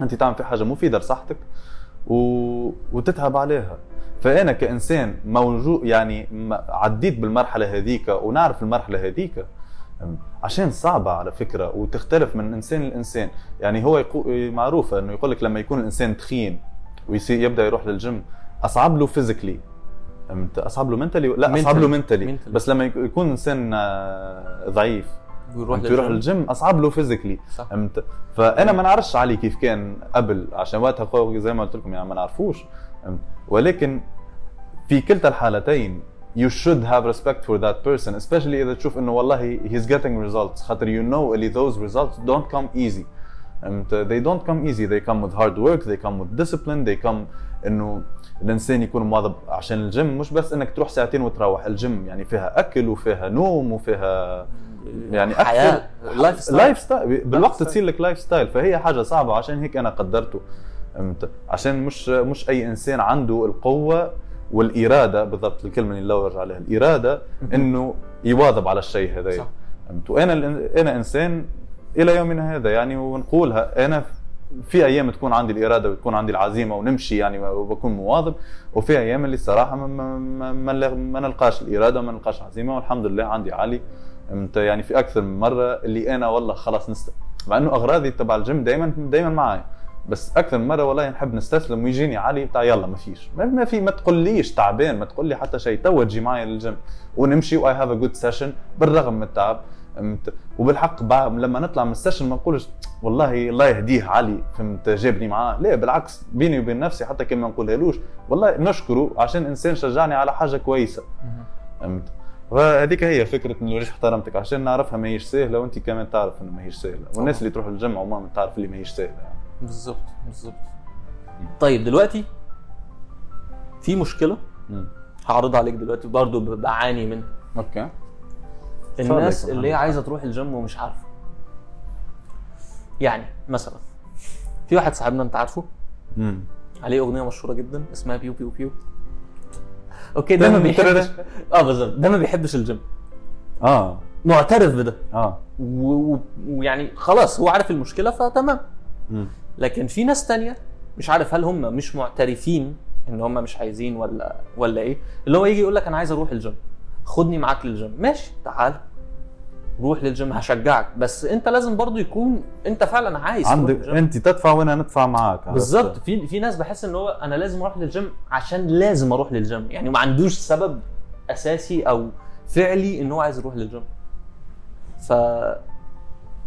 [SPEAKER 1] أنت تعمل في حاجة مفيدة لصحتك. و... وتتعب عليها. فأنا كإنسان موجود يعني عديت بالمرحلة هذيك ونعرف المرحلة هذيك. عشان صعبة على فكرة وتختلف من إنسان لإنسان. يعني هو يقو... معروفة إنه يقول لك لما يكون الإنسان تخين ويصير يبدأ يروح للجيم أصعب له physically أصعب له mentally لا أصعب له
[SPEAKER 2] mentally. mentally.
[SPEAKER 1] بس لما يك- يكون إنسان آه، ضعيف.
[SPEAKER 2] ويروح
[SPEAKER 1] فهمت؟ يروح للجيم. أصعب له physically
[SPEAKER 2] صح.
[SPEAKER 1] فهمت فأنا ما نعرفش علي كيف كان قبل. عشان وقتها زي ما قلت لكم يعني ما نعرفوش؟ ولكن في كلتا الحالتين you should have respect for that person especially إذا تشوف إنه والله he's getting results. خاطر you know اللي those results don't come easy. فهمت؟ they don't come easy. They come with hard work. They come with discipline. They come إنه الإنسان يكون مواظب عشان الجيم. مش بس إنك تروح ساعتين وتروح الجيم. يعني فيها أكل وفيها نوم وفيها يعني
[SPEAKER 2] حياة
[SPEAKER 1] lifestyle lifestyle بالوقت. تصير لك lifestyle فهي حاجة صعبة عشان هيك أنا قدرته. عشان مش مش أي إنسان عنده القوة والإرادة بالضبط الكلمة اللي نلوج عليها الإرادة إنه يواظب على الشيء هذا. وأنا أنا إنسان إلى يومنا هذا يعني ونقولها أنا في أيام تكون عندي الإرادة وتكون عندي العزيمة ونمشي يعني وبكون مواظب وفي أيام اللي الصراحه ما ما ما, ما, نلقاش الإرادة وما نلقاش العزيمه والحمد لله عندي عالي. فهمت؟ يعني في أكثر من مرة اللي أنا والله خلاص نست مع إنه أغراضي تبع الجيم دائما دائما معي بس أكثر من مرة والله نحب نستسلم ويجيني علي بتاع يلا ما فيش. ما, في ما تقوليش تعبان ما تقول لي حتى شيء. تو تجي معي للجيم. ونمشي و I have a good session بالرغم من التعب فهمت؟ وبالحق بعد لما نطلع من ال session ما نقولش والله الله يهديه علي فهمت؟ جابني معاه. لا بالعكس بيني وبين نفسي حتى كان ما نقولهالوش والله نشكره عشان إنسان شجعني على حاجة كويسة فهمت؟ وهذيك هي فكرة إنه ليش احترمتك؟ عشان نعرفها ما هيش سهلة وانت كمان تعرف إنه ما هيش سهلة. والناس اللي تروح الجيم عموما تعرف اللي ما هيش سهلة. يعني.
[SPEAKER 2] بالظبط. بالظبط طيب دلوقتي في
[SPEAKER 1] مشكلة.
[SPEAKER 2] هعرضها عليك دلوقتي برضه بعاني منها.
[SPEAKER 1] okay.
[SPEAKER 2] الناس. اللي هي عايزة تروح الجيم ومش عارفة. يعني مثلا في واحد صاحبنا أنت عارفه؟
[SPEAKER 1] امم
[SPEAKER 2] عليه أغنية مشهورة جدا اسمها بيو بيو بيو. okay ده ما بيحبش. آه بالظبط. ده ما بيحبش الجيم.
[SPEAKER 1] آه.
[SPEAKER 2] معترف بده. آه. ويعني خلاص هو عارف المشكلة فتمام. لكن في ناس تانية مش عارف هل هم مش معترفين إن هم مش عايزين ولا ولا إيه؟ اللي هو يجي يقول لك أنا عايز أروح الجيم. خدني معاك للجيم. ماشي تعال. روح للجيم هشجعك. بس انت لازم برضو يكون انت فعلا عايز
[SPEAKER 1] عندك. انت تدفع وأنا ندفع عرفت؟
[SPEAKER 2] بالظبط. في في ناس بحس ان هو أنا لازم أروح للجيم عشان لازم أروح للجيم. يعني ما عندوش سبب أساسي أو فعلي إن هو عايز يروح للجيم. ف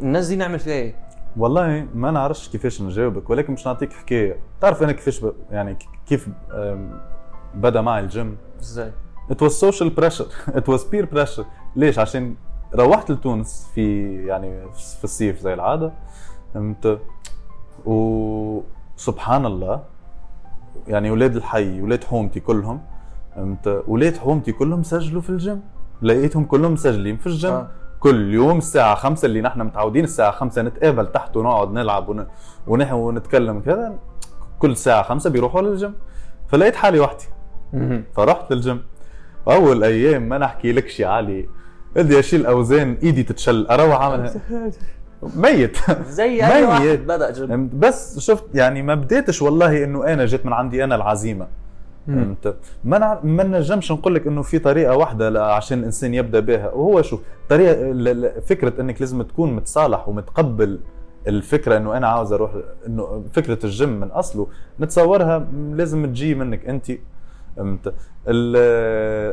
[SPEAKER 2] الناس دي نعمل فيها إيه؟
[SPEAKER 1] والله ما نعرفش كيفاش نجاوبك ولكن مش نعطيك حكاية. تعرف أنا كيفاش ب... يعني كيف بدا معي الجيم؟
[SPEAKER 2] إزاي؟
[SPEAKER 1] it was social pressure. It was peer pressure. ليش؟ عشان روحت لتونس في يعني في الصيف زي العادة فهمت؟ وسبحان الله يعني ولاد الحي ولاد حومتي كلهم فهمت؟ ولاد حومتي كلهم سجلوا في الجيم. لقيتهم كلهم مسجلين في الجيم.
[SPEAKER 2] آه.
[SPEAKER 1] كل يوم الساعة خمسة اللي نحن متعودين الساعة خمسة نتقابل تحت ونقعد نلعب ون... ونح ونتكلم كذا كل ساعة خمسة بيروحوا للجيم. فلقيت حالي وحدي. فرحت للجيم. أول أيام ما نحكي لكش يا علي بدي أشيل أوزان إيدي تتشل أروح أعمل ميت.
[SPEAKER 2] زي أي واحد
[SPEAKER 1] ميت.
[SPEAKER 2] بدا جيم
[SPEAKER 1] بس شفت يعني ما بديتش والله إنه أنا جيت من عندي أنا العزيمة. فهمت؟ ما نع... ما نجمش نقول لك إنه في طريقة واحدة عشان الإنسان يبدأ بها. وهو شوف طريقة ل... ل... فكرة إنك لازم تكون متصالح ومتقبل الفكرة إنه أنا عاوز أروح إنه فكرة الجيم من أصله نتصورها لازم تجي منك انت. فهمت؟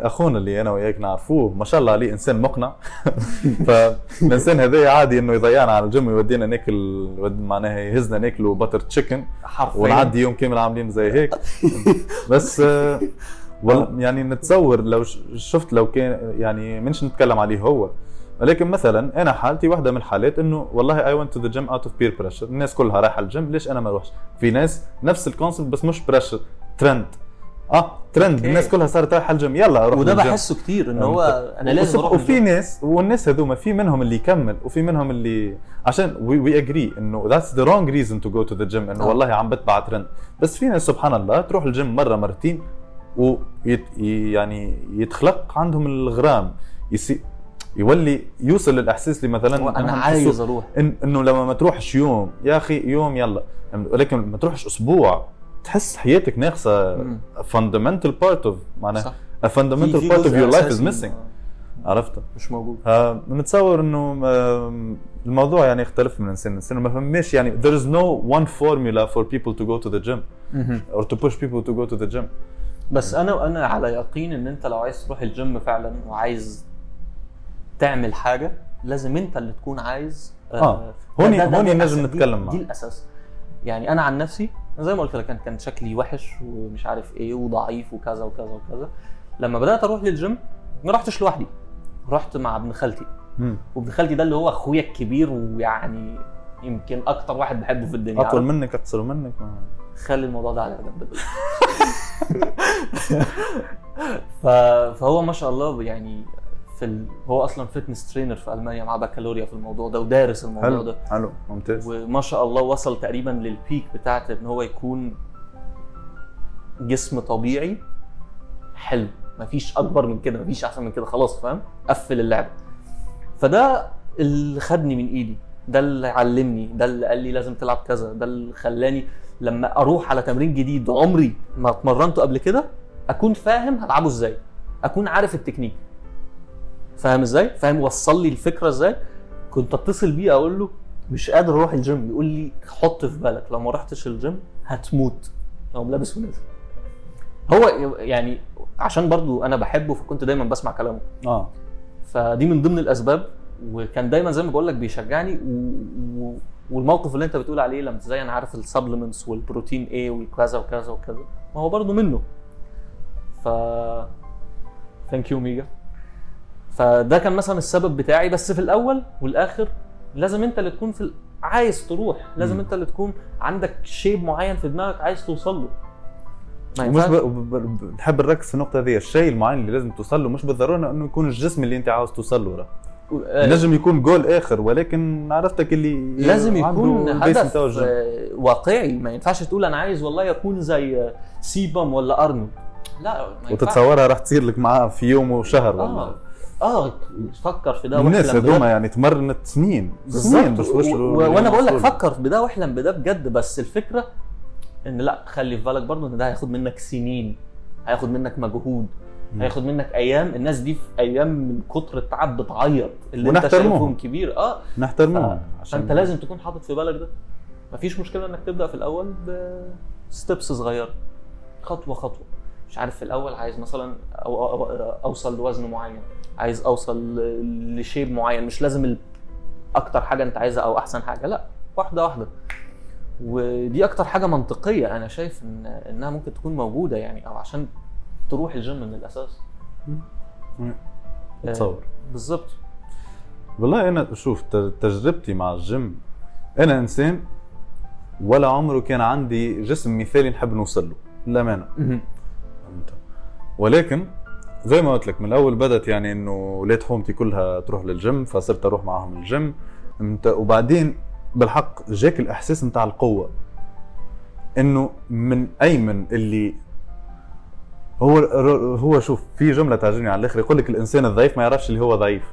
[SPEAKER 1] أخونا اللي أنا وياك نعرفوه ما شاء الله عليه إنسان مقنع. فالإنسان هذا عادي إنه يضيعنا على الجيم ويودينا ناكل معناها يهزنا ناكلوا butter chicken
[SPEAKER 2] حرفيا.
[SPEAKER 1] ونعدي يوم كامل عاملين زي هيك. بس آه، يعني نتصور لو شفت لو كان يعني منش نتكلم عليه هو. ولكن مثلا أنا حالتي واحدة من الحالات إنه والله I went to the gym out of peer pressure الناس كلها رايحة الجيم ليش أنا ما اروحش في ناس نفس ال concept بس مش pressure trend آه trend
[SPEAKER 2] okay.
[SPEAKER 1] الناس كلها صارت رايحة الجيم يلا أروح
[SPEAKER 2] وده. بحسه كتير ان هو أنا لازم أروح
[SPEAKER 1] وفي. ناس والناس هذوما في منهم اللي يكمل وفي منهم اللي عشان we we agree إنه that's the wrong reason to go to the gym إنه
[SPEAKER 2] آه.
[SPEAKER 1] والله عم بتبع ترند بس في ناس سبحان الله تروح الجيم مرة مرتين wait يعني يتخلق عندهم الغرام يصير يولي يوصل للإحساس اللي مثلا أنا
[SPEAKER 2] عايز أروح
[SPEAKER 1] إن إنه لما ما تروحش يوم يا أخي يوم يلا ولكن ما تروحش أسبوع تحس حياتك
[SPEAKER 2] ناقصة
[SPEAKER 1] fundamental part of معناها of
[SPEAKER 2] جزء
[SPEAKER 1] your life is
[SPEAKER 2] أساسي.
[SPEAKER 1] missing. عرفت؟
[SPEAKER 2] مش موجود.
[SPEAKER 1] آه، نتصور إنه الموضوع يعني يختلف من إنسان لإنسان. ما فهمش يعني there is no one formula for people to go to the gym or to push people to go to the gym.
[SPEAKER 2] بس أنا أنا على يقين إن أنت لو عايز تروح الجيم فعلا وعايز تعمل حاجة لازم أنت اللي تكون عايز
[SPEAKER 1] آه. هوني- هوني نجم.
[SPEAKER 2] دي-
[SPEAKER 1] نتكلم
[SPEAKER 2] دي
[SPEAKER 1] معه.
[SPEAKER 2] الأساس. يعني أنا عن نفسي زي ما قلت لك كان شكلي وحش ومش عارف إيه وضعيف وكذا وكذا وكذا لما بدأت أروح للجيم ما رحتش لوحدي رحت مع ابن خالتي. وابن خالتي ده اللي هو أخويا الكبير ويعني يمكن أكتر واحد بحبه في الدنيا أطول؟
[SPEAKER 1] منك اقصر منك ما-
[SPEAKER 2] خلي الموضوع ده على جنب. فهو ما شاء الله يعني في ال... هو أصلا فتنس ترينر في ألمانيا مع بكالوريا في الموضوع ده ودارس الموضوع
[SPEAKER 1] حلو
[SPEAKER 2] ده.
[SPEAKER 1] حلو ممتاز.
[SPEAKER 2] وما شاء الله وصل تقريبا للبيك بتاعت إن هو يكون جسم طبيعي حلو. مفيش أكبر من كده مفيش أحسن من كده خلاص فاهم؟ قفل اللعبه فده اللي خدني من إيدي ده اللي علمني ده اللي قال لي لازم تلعب كذا ده اللي خلاني لما أروح على تمرين جديد عمري ما اتمرنته قبل كده أكون فاهم هلعبه إزاي أكون عارف التكنيك. فاهم إزاي؟ فاهم وصل لي الفكرة إزاي؟ كنت اتصل بيه أقول له مش قادر أروح الجيم يقول لي حط في بالك لو ما رحتش الجيم هتموت. لو لابس ونازل هو يعني عشان برضو أنا بحبه فكنت دايما بسمع كلامه.
[SPEAKER 1] آه.
[SPEAKER 2] فدي من ضمن الأسباب وكان دايما زي ما بقول لك بيشجعني و... و... والموقف اللي انت بتقول عليه لما إزاي أنا عارف ال supplements والبروتين إيه وكذا وكذا وكذا ما هو برضو منه. ف thank you ميجا. فده كان مثلا السبب بتاعي بس في الأول والآخر لازم أنت اللي تكون في. عايز تروح لازم. أنت اللي تكون عندك shape معين في دماغك عايز توصل له
[SPEAKER 1] ومش ب... ب... ب... بحب نركز في النقطة هذه الشيء المعين اللي لازم توصل له مش بالضرورة إنه يكون الجسم اللي أنت عاوز توصل له.
[SPEAKER 2] آه،
[SPEAKER 1] نجم يكون جول آخر ولكن عرفتك اللي
[SPEAKER 2] لازم يكون هدف. آه، واقعي ما ينفعش تقول أنا عايز والله اكون زي آه، سيبم ولا أرنولد لا ما.
[SPEAKER 1] وتتصورها راح تصير لك معاه في يوم وشهر ولا
[SPEAKER 2] آه آه فكر في ده
[SPEAKER 1] الناس. هذوما يعني تمرنت سنين سنين بس وصلوا
[SPEAKER 2] وأنا بقول لك. فكر في ده وأحلم بده بجد بس الفكرة إن لأ خلي في بالك برضه إن ده هياخد منك سنين هياخد منك مجهود. هياخد منك أيام. الناس دي في أيام من كتر التعب بتعيط اللي
[SPEAKER 1] أنت.
[SPEAKER 2] شايفهم كبير. آه.
[SPEAKER 1] نحترمهم
[SPEAKER 2] فأنت لازم تكون حاطط في بالك ده. مفيش مشكلة إنك تبدأ في الأول بستبس صغيرة. خطوة خطوة. مش عارف في الأول عايز مثلا أو أو أوصل لوزن معين. عايز أوصل لشيب معين مش لازم أكتر حاجة أنت عايزها أو أحسن حاجة لأ واحدة واحدة. ودي أكتر حاجة منطقية أنا شايف ان إنها ممكن تكون موجودة يعني أو عشان تروح الجيم من الأساس.
[SPEAKER 1] تصور
[SPEAKER 2] آه، بالظبط.
[SPEAKER 1] والله أنا شوف تجربتي مع الجيم أنا إنسان ولا عمره كان عندي جسم مثالي نحب نوصل له للأمانة. ولكن زي ما قلت لك من الأول بدأت يعني إنه ولاد حومتي كلها تروح للجيم فصرت أروح معاهم الجيم؟ وبعدين بالحق جاك الإحساس نتاع القوة. إنه من أيمن اللي هو هو شوف في جملة تعجبني على الآخر يقول لك الإنسان الضعيف ما يعرفش اللي هو ضعيف.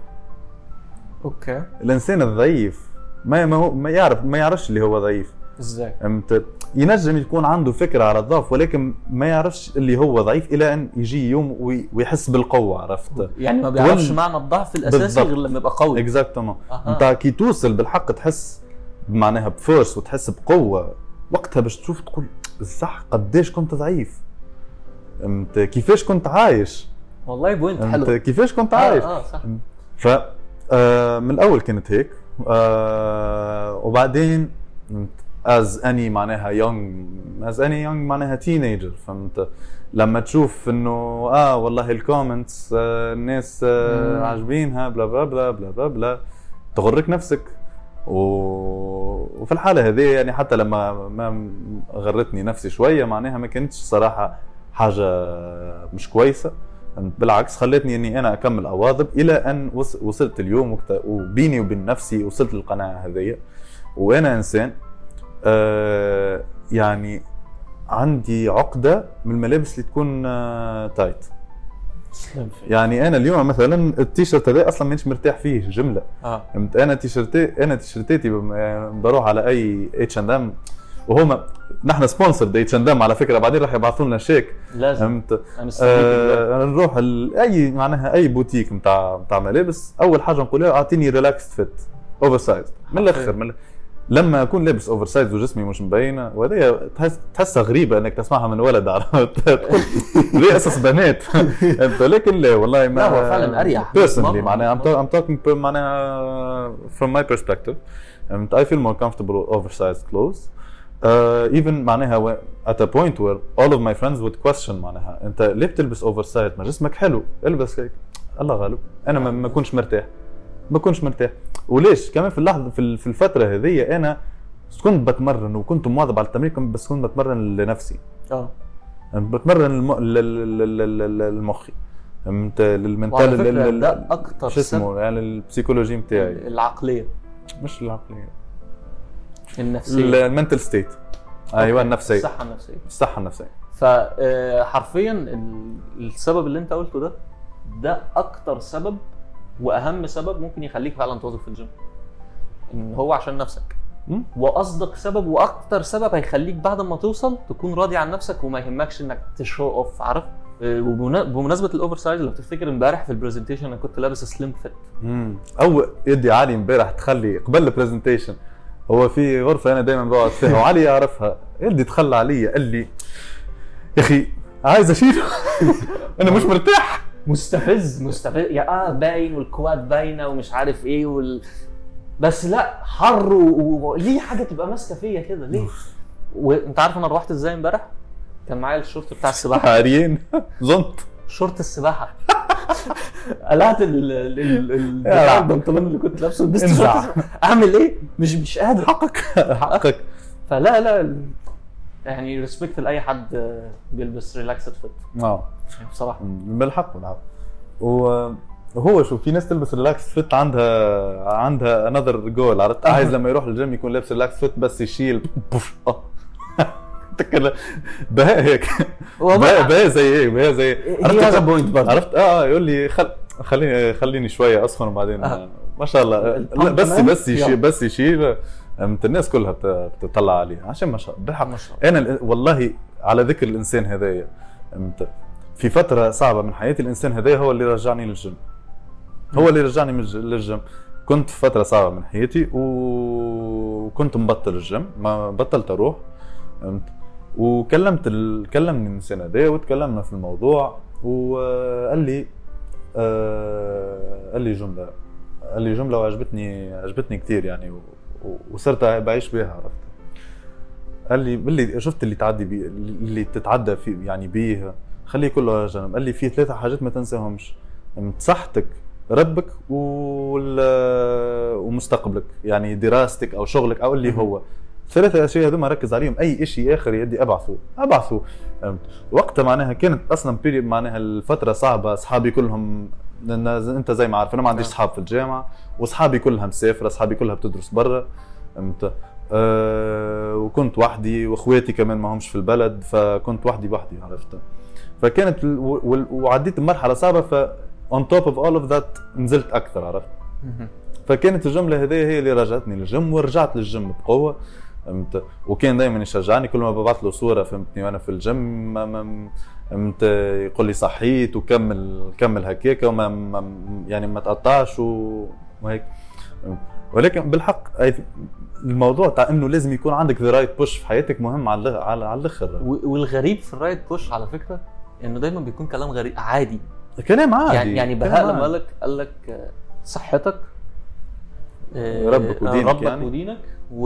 [SPEAKER 2] okay.
[SPEAKER 1] الإنسان الضعيف ما ما هو ما يعرف ما يعرفش اللي هو ضعيف.
[SPEAKER 2] إزاي؟
[SPEAKER 1] فهمت ينجم يكون عنده فكرة على الضعف ولكن ما يعرفش اللي هو ضعيف إلى أن يجي يوم وي- ويحس بالقوة عرفت؟
[SPEAKER 2] يعني ما بيعرفش معنى الضعف
[SPEAKER 1] الأساسي.
[SPEAKER 2] غير لما يبقى قوي. exactement.
[SPEAKER 1] أنت كي توصل بالحق تحس معناها ب force وتحس بقوة وقتها باش تشوف تقول صح قديش كنت ضعيف؟ فهمت كيفاش كنت عايش؟
[SPEAKER 2] والله
[SPEAKER 1] point
[SPEAKER 2] حلو.
[SPEAKER 1] كيفاش كنت
[SPEAKER 2] آه,
[SPEAKER 1] عايش؟
[SPEAKER 2] آه صح.
[SPEAKER 1] ف آه، من الأول كانت هيك. آه، وبعدين از اني معناها يونج as a young معناها تينيجر فهمت؟ لما تشوف إنه آه والله ال comments آه الناس آه. عاجبينها bla bla bla bla bla bla تغرك نفسك. و... وفي الحالة هذه يعني حتى لما ما غرتني نفسي شوية معناها ما كانتش صراحة حاجة مش كويسة. بالعكس خلتني إني أنا أكمل أواظب إلى أن وص- وصلت اليوم وبيني وبين نفسي وصلت للقناعة هذية وأنا إنسان آه يعني عندي عقدة من الملابس اللي تكون آه تايت يعني أنا اليوم مثلا التيشيرت هذا أصلا مانيش مرتاح فيه
[SPEAKER 2] جملة.
[SPEAKER 1] فهمت؟ أنا تيشيرتي أنا تيشيرتاتي بم- بروح على أي اتش اند ام وهما نحن sponsor اتش اند ام على فكرة بعدين راح يبعثوا لنا شيك.
[SPEAKER 2] لازم.
[SPEAKER 1] فهمت؟
[SPEAKER 2] أنا.
[SPEAKER 1] آه نروح أي معناها أي بوتيك نتاع نتاع ملابس أول حاجة نقولها أعطيني relaxed fit oversize من الآخر من لما اكون لابس oversize وجسمي مش مبينه وهذه تحس تحسها غريبة إنك تسمعها من ولد عرفت؟ تقول ليه أساس بنات؟ أنت لكن لا والله ما
[SPEAKER 2] هو فعلاً
[SPEAKER 1] personally
[SPEAKER 2] مرة.
[SPEAKER 1] معناها talking per- معناها from my perspective. And I feel more comfortable with oversized clothes. Uh, even معناها و- at a point where all of my friends would question معناها أنت ليه بتلبس oversize ما جسمك حلو. البس هيك. الله غالب. أنا ما ما كنتش مرتاح. ما كنتش مرتاح. وليش؟ كمان في اللحظه في ال- في الفترة هذه أنا كنت بتمرن وكنت مواظب على التمرين بس كنت بتمرن لنفسي.
[SPEAKER 2] آه.
[SPEAKER 1] يعني بتمرن الم... ل- ل- ل- ل- ل- المخي. فهمت؟
[SPEAKER 2] لل mental
[SPEAKER 1] ال-
[SPEAKER 2] ده أكتر
[SPEAKER 1] شو اسمه؟ يعني البسيكولوجي بتاعي
[SPEAKER 2] العقلية.
[SPEAKER 1] مش العقلية.
[SPEAKER 2] النفسية.
[SPEAKER 1] ال mental state
[SPEAKER 2] أيوه.
[SPEAKER 1] النفسية.
[SPEAKER 2] الصحة النفسية.
[SPEAKER 1] الصحة النفسية.
[SPEAKER 2] فحرفيا السبب اللي أنت قلته ده ده أكتر سبب وأهم سبب ممكن يخليك فعلا تواظب في الجيم إن هو عشان نفسك. وأصدق سبب وأكتر سبب هيخليك بعد ما توصل تكون راضي عن نفسك وما يهمكش إنك ت show off عارف؟ آه، وبمنا- بمناسبة ال oversize لو تفتكر امبارح في ال presentation أنا كنت لابس slim fit
[SPEAKER 1] امم أو يدي علي امبارح تخلي قبل ال presentation هو في غرفة أنا دائما بقعد فيها وعلي يعرفها. يدي تخلى علي قال لي يا أخي عايز أشيله؟ أنا مش مرتاح.
[SPEAKER 2] مستفز. مستفز. يا آه باين وال quad باينة ومش عارف إيه وال بس لا حر و- وليه حاجة تبقى ماسكة فيا كده؟ ليه؟ وانت عارف أنا روحت إزاي امبارح؟ كان معايا الشورت بتاع السباحة.
[SPEAKER 1] عريان. زنط.
[SPEAKER 2] شورت السباحة. قلعت. البنطلون اللي كنت لابسه لبست. أعمل إيه؟ مش مش قادر.
[SPEAKER 1] حقك. حقك.
[SPEAKER 2] فلا لا يعني respect لأي حد بيلبس relaxed fit
[SPEAKER 1] آه.
[SPEAKER 2] بصراحة.
[SPEAKER 1] بالحق و- وهو شوف في ناس تلبس relaxed fit عندها عندها another goal عرفت؟ عايز لما يروح الجيم يكون لابس relaxed fit بس يشيل. بوف. آه. بهاء هيك. بهاء بهاء زي إيه؟ بهاء زي عرفت؟
[SPEAKER 2] هذا point
[SPEAKER 1] عرفت؟ آه آه يقول لي خل خليني خليني شوية أسخن وبعدين
[SPEAKER 2] آه.
[SPEAKER 1] ما شاء الله. لا بس؟ بس يشيل. بس يشيل. الناس كلها بت- بتطلع عليه. عشان ما شاء الله. بالحق. أنا ال- والله على ذكر الإنسان هذايا. في فترة صعبة من حياتي الإنسان هذايا هو اللي رجعني للجيم. هو اللي رجعني للجيم. كنت في فترة صعبة من حياتي وكنت مبطل الجيم. ما بطلت أروح. وكلمت ال... كلمني الإنسان هذايا وتكلمنا في الموضوع وقال لي آه... قال لي جملة قال لي جملة وعجبتني عجبتني كثير يعني. و- وصرت بعيش بها عرفت؟ قال لي باللي شفت اللي تعدي بي اللي تتعدى في يعني بيه. خليه كله على جنب قال لي في ثلاثة حاجات ما تنساهمش. صحتك ربك. ومستقبلك يعني دراستك أو شغلك أو اللي هو. ثلاثة أشياء هذوما ركز عليهم. أي شيء آخر يدي أبعثه أبعثه. وقتها معناها كانت أصلا بيريد معناها الفترة صعبة أصحابي كلهم أنت زي ما عارف أنا ما عنديش
[SPEAKER 2] نعم.
[SPEAKER 1] أصحاب في الجامعة وأصحابي كلها مسافرة أصحابي كلها بتدرس برا. أه وكنت وحدي وأخواتي كمان ما همش في البلد فكنت وحدي وحدي عرفت؟ فكانت وعديت بمرحلة صعبة ف on top of all of that نزلت أكثر عرفت؟ فكانت الجملة هذه هي اللي رجعتني للجيم ورجعت للجيم بقوة فهمت؟ وكان دائما يشجعني كل ما ببعث له صورة فهمتني وأنا في الجيم فهمت؟ يقول لي صحيت وكمل كمل هكاك وما ما يعني ما تقطعش وهيك؟ ولكن بالحق الموضوع تاع إنه لازم يكون عندك the right push في حياتك مهم على على
[SPEAKER 2] الأخر. والغريب في ال right push على فكرة؟ انه دايما بيكون كلام غريب عادي.
[SPEAKER 1] كلام عادي
[SPEAKER 2] يعني يعني بهاء لما. قال لك قال لك آه، صحتك آه،
[SPEAKER 1] ربك
[SPEAKER 2] آه،
[SPEAKER 1] ودينك
[SPEAKER 2] ربك
[SPEAKER 1] يعني.
[SPEAKER 2] ودينك و...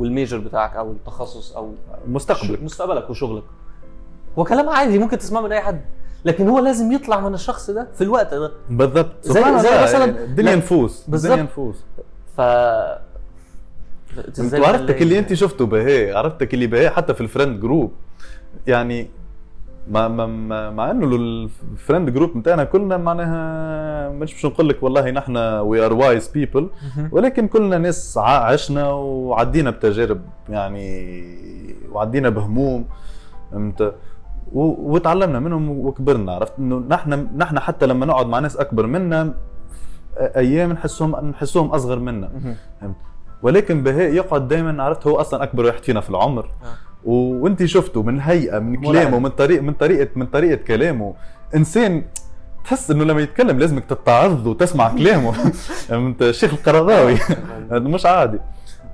[SPEAKER 2] وال major بتاعك أو التخصص أو
[SPEAKER 1] مستقبلك
[SPEAKER 2] مستقبلك وشغلك. هو كلام عادي ممكن تسمعه من أي حد لكن هو لازم يطلع من الشخص ده في الوقت ده.
[SPEAKER 1] بالضبط.
[SPEAKER 2] زي- زي مثلاً-
[SPEAKER 1] يعني الدنيا نفوس. الدنيا نفوس.
[SPEAKER 2] ف
[SPEAKER 1] عرفتك اللي انت شفته بهي عرفتك اللي بهي حتى في ال friend group يعني مع مع مع, مع إنه ال friend group بتاعنا كلنا معناها مش مش نقول لك والله نحن we are wise people ولكن كلنا ناس عشنا وعدينا بتجارب يعني وعدينا بهموم فهمت؟ وتعلمنا منهم وكبرنا عرفت؟ إنه نحن نحن حتى لما نقعد مع ناس أكبر منا أيام نحسهم نحسهم أصغر منا ولكن بهاء يقعد دائما عرفت؟ هو أصلا أكبر واحد فينا في العمر.
[SPEAKER 2] آه.
[SPEAKER 1] وانت شفته من هيئة من. كلامه من طريق من طريقه من طريقة كلامه. إنسان تحس إنه لما يتكلم لازمك تتعظ وتسمع كلامه. أنت الشيخ القرضاوي مش عادي.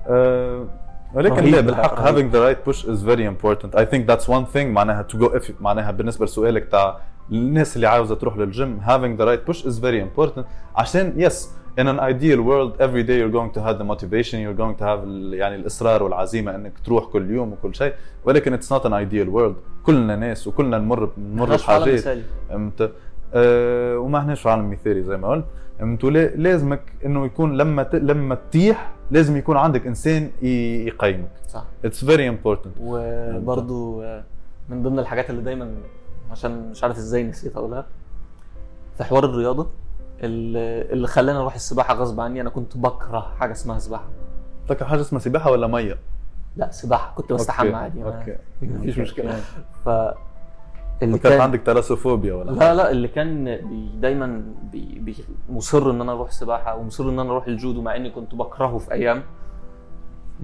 [SPEAKER 1] أه ولكن لا بالحق having the right push is very important. I think that's one thing معناها to go if معناها بالنسبة لسؤالك تاع الناس اللي عاوزة تروح للجيم having the right push is very important. عشان yes in an ideal world every day you're going to have the motivation you're going to have يعني الإصرار والعزيمة إنك تروح كل يوم وكل شيء. ولكن it's not an ideal world. كلنا ناس وكلنا نمر نمر
[SPEAKER 2] مش عالم
[SPEAKER 1] بحاجات. أه وما إحناش عالم مثالي زي ما قلت. فهمت؟ ولا- لازمك إنه يكون لما ت... لما تطيح لازم يكون عندك إنسان ي... يقيمك.
[SPEAKER 2] صح.
[SPEAKER 1] it's very important
[SPEAKER 2] وبرضو آه، من ضمن الحاجات اللي دايما عشان مش عارف إزاي نسيت أقولها في حوار الرياضة. اللي خلاني أروح السباحة غصب عني أنا كنت بكره حاجة اسمها سباحة.
[SPEAKER 1] فاكر حاجة اسمها سباحة ولا مية؟
[SPEAKER 2] لا سباحة. كنت بستحمى عادي
[SPEAKER 1] okay.
[SPEAKER 2] مفيش مشكلة. ف اللي
[SPEAKER 1] كان عندك thalassophobia ولا
[SPEAKER 2] لا لا اللي كان بي دايما بي بي مصر إن أنا أروح سباحة ومصر إن أنا أروح الجودو مع إني كنت بكرهه في أيام.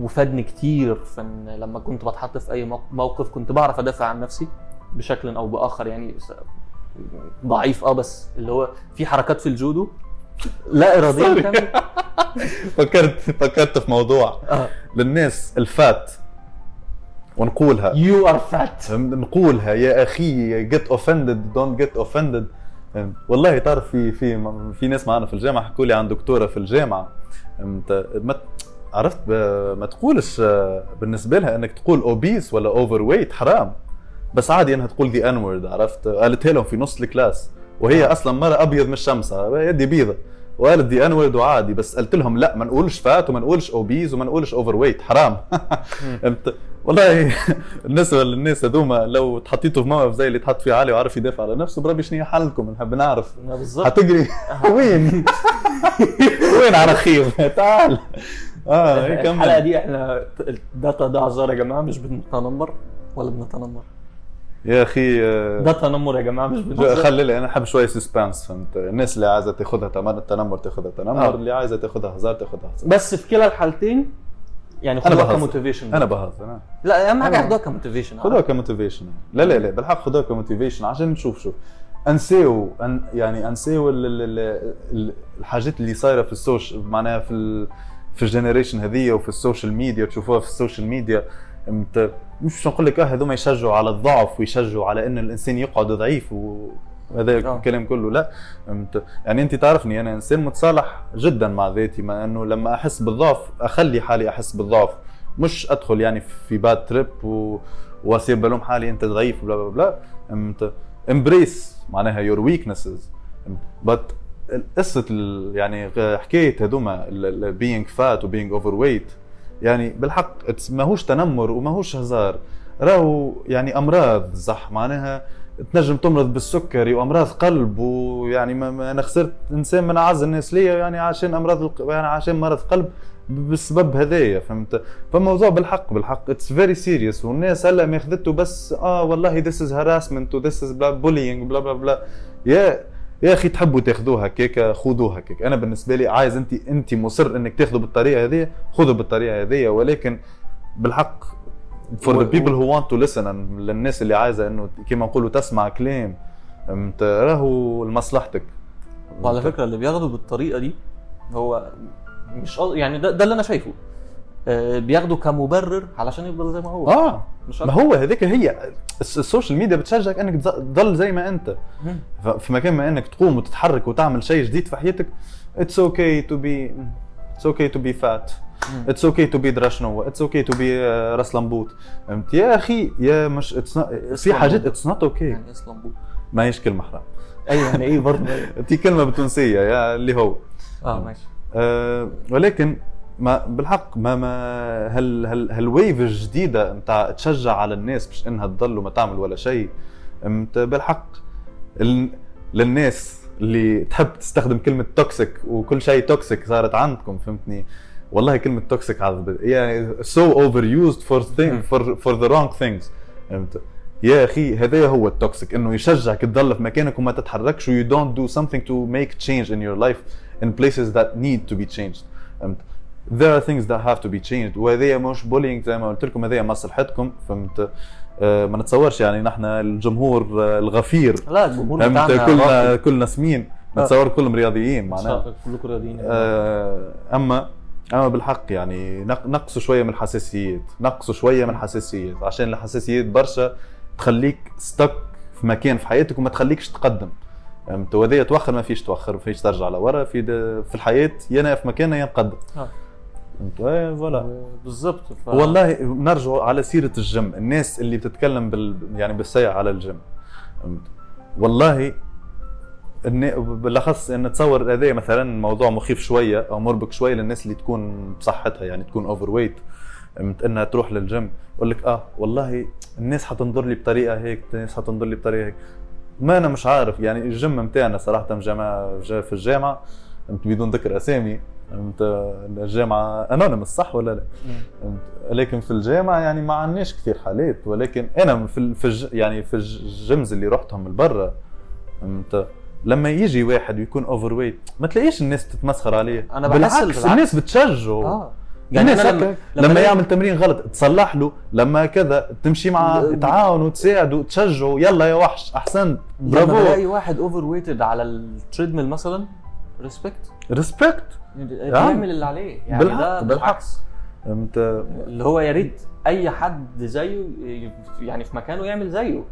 [SPEAKER 2] وفادني كتير في إن لما كنت بتحط في أي موق- موقف كنت بعرف أدافع عن نفسي بشكل أو بآخر يعني ضعيف آه بس اللي هو في حركات في الجودو لا اراديا
[SPEAKER 1] فكرت فكرت في موضوع.
[SPEAKER 2] آه.
[SPEAKER 1] للناس ال fat
[SPEAKER 2] ونقولها. you are
[SPEAKER 1] fat؟ نقولها. يا أخي offended don't get offended. فهمت؟ والله تعرف في في في ناس معنا في الجامعة حكوا لي عن دكتورة في الجامعة. عرفت؟ ما تقولش آه، بالنسبة لها إنك تقول obese ولا overweight حرام. بس عادي إنها تقول the N word عرفت قالتها لهم في نص الكلاس وهي أصلا مرة أبيض من الشمس يدي بيضة. وقالت the N word وعادي بس قلت لهم لا ما نقولش fat وما نقولش obese وما نقولش overweight حرام؟ والله الناس الناس هذوما لو تحطيتوا في موقف زي اللي تحط فيه علي وعرف يدافع على نفسه بربي شنو هي حالكم؟ نحب نعرف
[SPEAKER 2] بالظبط
[SPEAKER 1] حتجري وين؟ وين على خير؟ تعال.
[SPEAKER 2] آه
[SPEAKER 1] الحلقة
[SPEAKER 2] دي إحنا داتا ده هزار يا جماعة مش بنتنمر ولا بنتنمر.
[SPEAKER 1] يا أخي آه،
[SPEAKER 2] ده تنمر يا جماعة مش بنهزر
[SPEAKER 1] خلي لي أنا أحب شوية suspense فهمت؟ الناس اللي عايزة تاخذها تمر تنمر تاخذها تنمر
[SPEAKER 2] آه.
[SPEAKER 1] اللي عايزة تاخذها هزار تاخذها هزار.
[SPEAKER 2] بس في كلا الحالتين يعني خدوها
[SPEAKER 1] ك
[SPEAKER 2] motivation
[SPEAKER 1] أنا بهزر.
[SPEAKER 2] لا أهم
[SPEAKER 1] حاجة
[SPEAKER 2] خدوها ك motivation
[SPEAKER 1] خذوها ك motivation لا لا لا بالحق خذوها ك motivation عشان نشوف شوف. أنسيو أن يعني ال- الحاجات اللي صايرة في ال social معناها في في ال generation هذيا وفي ال social media تشوفوها في ال social media. مش نقول لك آه هذوما يشجعوا على الضعف ويشجعوا على إن الإنسان يقعد ضعيف و... وهذا
[SPEAKER 2] آه.
[SPEAKER 1] الكلام كله لا. يعني أنت تعرفني أنا إنسان متصالح جدا مع ذاتي مع إنه لما أحس بالضعف أخلي حالي أحس بالضعف. مش أدخل يعني في bad trip و... وأصير ب blame حالي أنت ضعيف blah blah blah. فهمت embrace معناها your weaknesses بس قصة ال- يعني حكاية هذوما being fat و being overweight يعني بالحق ماهوش تنمر وماهوش هزار. راهو يعني أمراض صح معناها تنجم تمرض بالسكري وأمراض قلب ويعني ما ما أنا خسرت إنسان من أعز الناس ليا يعني عشان أمراض يعني عشان مرض قلب بالسبب هذايا فهمت؟ فالموضوع بالحق بالحق it's very serious والناس هلا ماخذته بس آه والله this is harassment و this is bullying blah blah blah يا يا أخي تحبوا تاخذوها هكاك خذوها هكاك. أنا بالنسبة لي عايز انت انت مصر إنك تاخذوا بالطريقة هذه خذوا بالطريقة هذه ولكن بالحق for
[SPEAKER 2] و-
[SPEAKER 1] the people who want to listen and للناس اللي عايزة إنه كما نقولوا تسمع كلام راهو لمصلحتك.
[SPEAKER 2] وعلى فكرة اللي بياخدوا بالطريقة دي هو مش يعني ده, ده اللي أنا شايفه. بياخده كمبرر علشان يفضل زي ما هو.
[SPEAKER 1] آه
[SPEAKER 2] مش
[SPEAKER 1] ما. هو هذيك هي. الس- ال social media بتشجعك إنك تضل زي ما أنت. في مكان ما إنك تقوم وتتحرك وتعمل شيء جديد في حياتك it's okay to be اتس أوكي تو بي فات اتس أوكي تو بي درشنو اتس أوكي تو بي راس لمبوت فهمت؟ يا أخي يا مش not- في حاجات اتس نوت أوكي
[SPEAKER 2] يعني بو
[SPEAKER 1] ما هيش كلمة حرام.
[SPEAKER 2] أيوه يعني إيه برضه.
[SPEAKER 1] دي كلمة بتونسية يا اللي هو.
[SPEAKER 2] آه ماشي.
[SPEAKER 1] أه ولكن ما بالحق ما ما هال هال هالويف الجديدة نتاع تشجع على الناس باش إنها تضل وما تعمل ولا شيء بالحق ال... للناس اللي تحب تستخدم كلمة toxic وكل شيء toxic صارت عندكم فهمتني؟ والله كلمة toxic عذبت يعني so overused for thing for for the wrong things فهمت؟ يا أخي هذا هو ال toxic إنه يشجعك تضل في مكانك وما تتحركش و you don't do something to make change in your life in places that need to be changed فهمت؟ There are things that have to be changed. وهذه مش bullying زي ما قلت لكم هذه مصلحتكم فهمت؟ آه، ما نتصورش يعني نحن الجمهور آه، الغفير.
[SPEAKER 2] لا الجمهور
[SPEAKER 1] فهمت؟ كلنا. كلنا سمين.
[SPEAKER 2] آه.
[SPEAKER 1] نتصور كلهم رياضيين معناها.
[SPEAKER 2] كلكم رياضيين.
[SPEAKER 1] آه، اما أما بالحق يعني نق- نقصوا شوية من الحساسيات. نقصوا شوية من الحساسيات. عشان الحساسيات برشا تخليك ستك في مكان في حياتك وما تخليكش تقدم. فهمت؟ وهذه توخر ما فيش توخر ما فيش ترجع لورا. في في الحياة يا أنا في مكاننا يا نقدم. فهمت إيه، voilà
[SPEAKER 2] بالظبط ف...
[SPEAKER 1] والله نرجع على سيرة الجيم. الناس اللي بتتكلم بال يعني بالسيء على الجيم؟ والله بالأخص إن تصور هذا مثلا موضوع مخيف شوية أو مربك شوية للناس اللي تكون بصحتها يعني تكون overweight إنها تروح للجيم. يقول لك آه والله الناس حتنظر لي بطريقة هيك الناس حتنظر لي بطريقة هيك. ما أنا مش عارف يعني الجيم متاعنا صراحة جامعه في الجامعة؟ بدون ذكر أسامي. فهمت؟ الجامعة anonymous صح ولا لا؟ لكن في الجامعة يعني ما عندناش كثير حالات ولكن أنا في في يعني في الج- ال gyms اللي رحتهم من برا فهمت؟ لما يجي واحد ويكون overweight ما تلاقيش الناس تتمسخر عليه.
[SPEAKER 2] أنا بحس
[SPEAKER 1] بالعكس
[SPEAKER 2] بالعكس.
[SPEAKER 1] الناس بتشجعه.
[SPEAKER 2] آه.
[SPEAKER 1] يعني
[SPEAKER 2] يعني
[SPEAKER 1] الناس
[SPEAKER 2] أنا
[SPEAKER 1] لما,
[SPEAKER 2] لما
[SPEAKER 1] لما يعمل تمرين غلط تصلح له لما كذا تمشي معه
[SPEAKER 2] ل-
[SPEAKER 1] تعاونوا تساعدوا تشجعوا يلا يا وحش احسنت
[SPEAKER 2] لما
[SPEAKER 1] برافو.
[SPEAKER 2] بلاقي واحد overweighted على ال treadmill مثلا respect
[SPEAKER 1] respect
[SPEAKER 2] بيعمل اللي عليه يعني
[SPEAKER 1] بالحق-
[SPEAKER 2] ده
[SPEAKER 1] بالحق.
[SPEAKER 2] بالعكس
[SPEAKER 1] فهمت
[SPEAKER 2] اللي هو يا ريت أي حد زيه يعني في مكانه يعمل زيه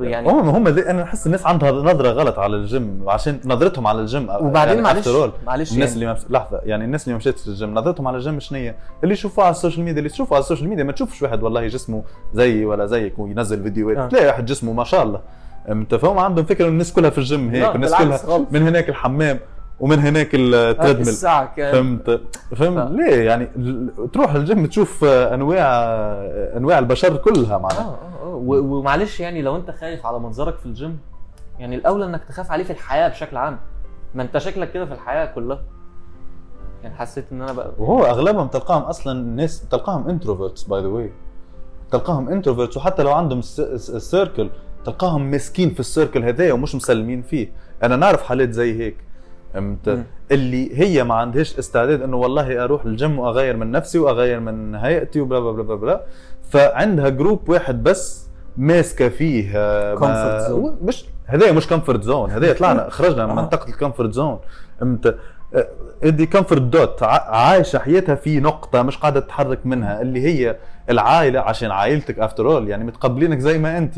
[SPEAKER 2] يعني
[SPEAKER 1] هم هم دي أنا أحس الناس عندها نظرة غلط على الجيم عشان نظرتهم على الجيم
[SPEAKER 2] وبعدين معلش
[SPEAKER 1] after all.
[SPEAKER 2] معلش
[SPEAKER 1] الناس
[SPEAKER 2] يعني
[SPEAKER 1] اللي مش... لحظة يعني الناس اللي ما مشيتش الجيم نظرتهم على الجيم شنو هي؟ اللي يشوفوه على ال social media اللي تشوفه على ال social media ما تشوفش واحد والله جسمه زيي ولا زيك وينزل فيديوهات
[SPEAKER 2] آه.
[SPEAKER 1] تلاقي واحد جسمه ما شاء الله أنت فهم عندهم فكرة الناس كلها في الجيم هيك
[SPEAKER 2] بالعكس
[SPEAKER 1] كلها. من هناك الحمام ومن هناك ال
[SPEAKER 2] treadmill. الساعة كام
[SPEAKER 1] فهمت. فهمت.
[SPEAKER 2] ف-
[SPEAKER 1] ليه يعني تروح الجيم تشوف أنواع أنواع البشر كلها
[SPEAKER 2] آه
[SPEAKER 1] معناها.
[SPEAKER 2] آه آه و- ومعلش يعني لو أنت خايف على منظرك في الجيم يعني الاولى إنك تخاف عليه في الحياة بشكل عام. ما أنت شكلك كده في الحياة كلها. يعني حسيت إن أنا بقى
[SPEAKER 1] وهو أغلبهم تلقاهم أصلا ناس تلقاهم introverts by the way تلقاهم introverts وحتى لو عندهم circle تلقاهم مسكين في ال circle هذايا ومش مسلمين فيه. أنا نعرف حالات زي هيك. فهمت. اللي هي ما عندهاش استعداد إنه والله أروح الجيم وأغير من نفسي وأغير من هيئتي وبلا بلا بلا بلا. فعندها group واحد بس ماسكة فيه آه،
[SPEAKER 2] Comfort zone.
[SPEAKER 1] مش هذايا مش comfort zone هذايا طلعنا خرجنا من
[SPEAKER 2] آه.
[SPEAKER 1] منطقة ال comfort zone انت دي comfort dot عايشة حياتها في نقطة مش قاعدة تتحرك منها اللي هي العائلة عشان عائلتك after all يعني متقبلينك زي ما انت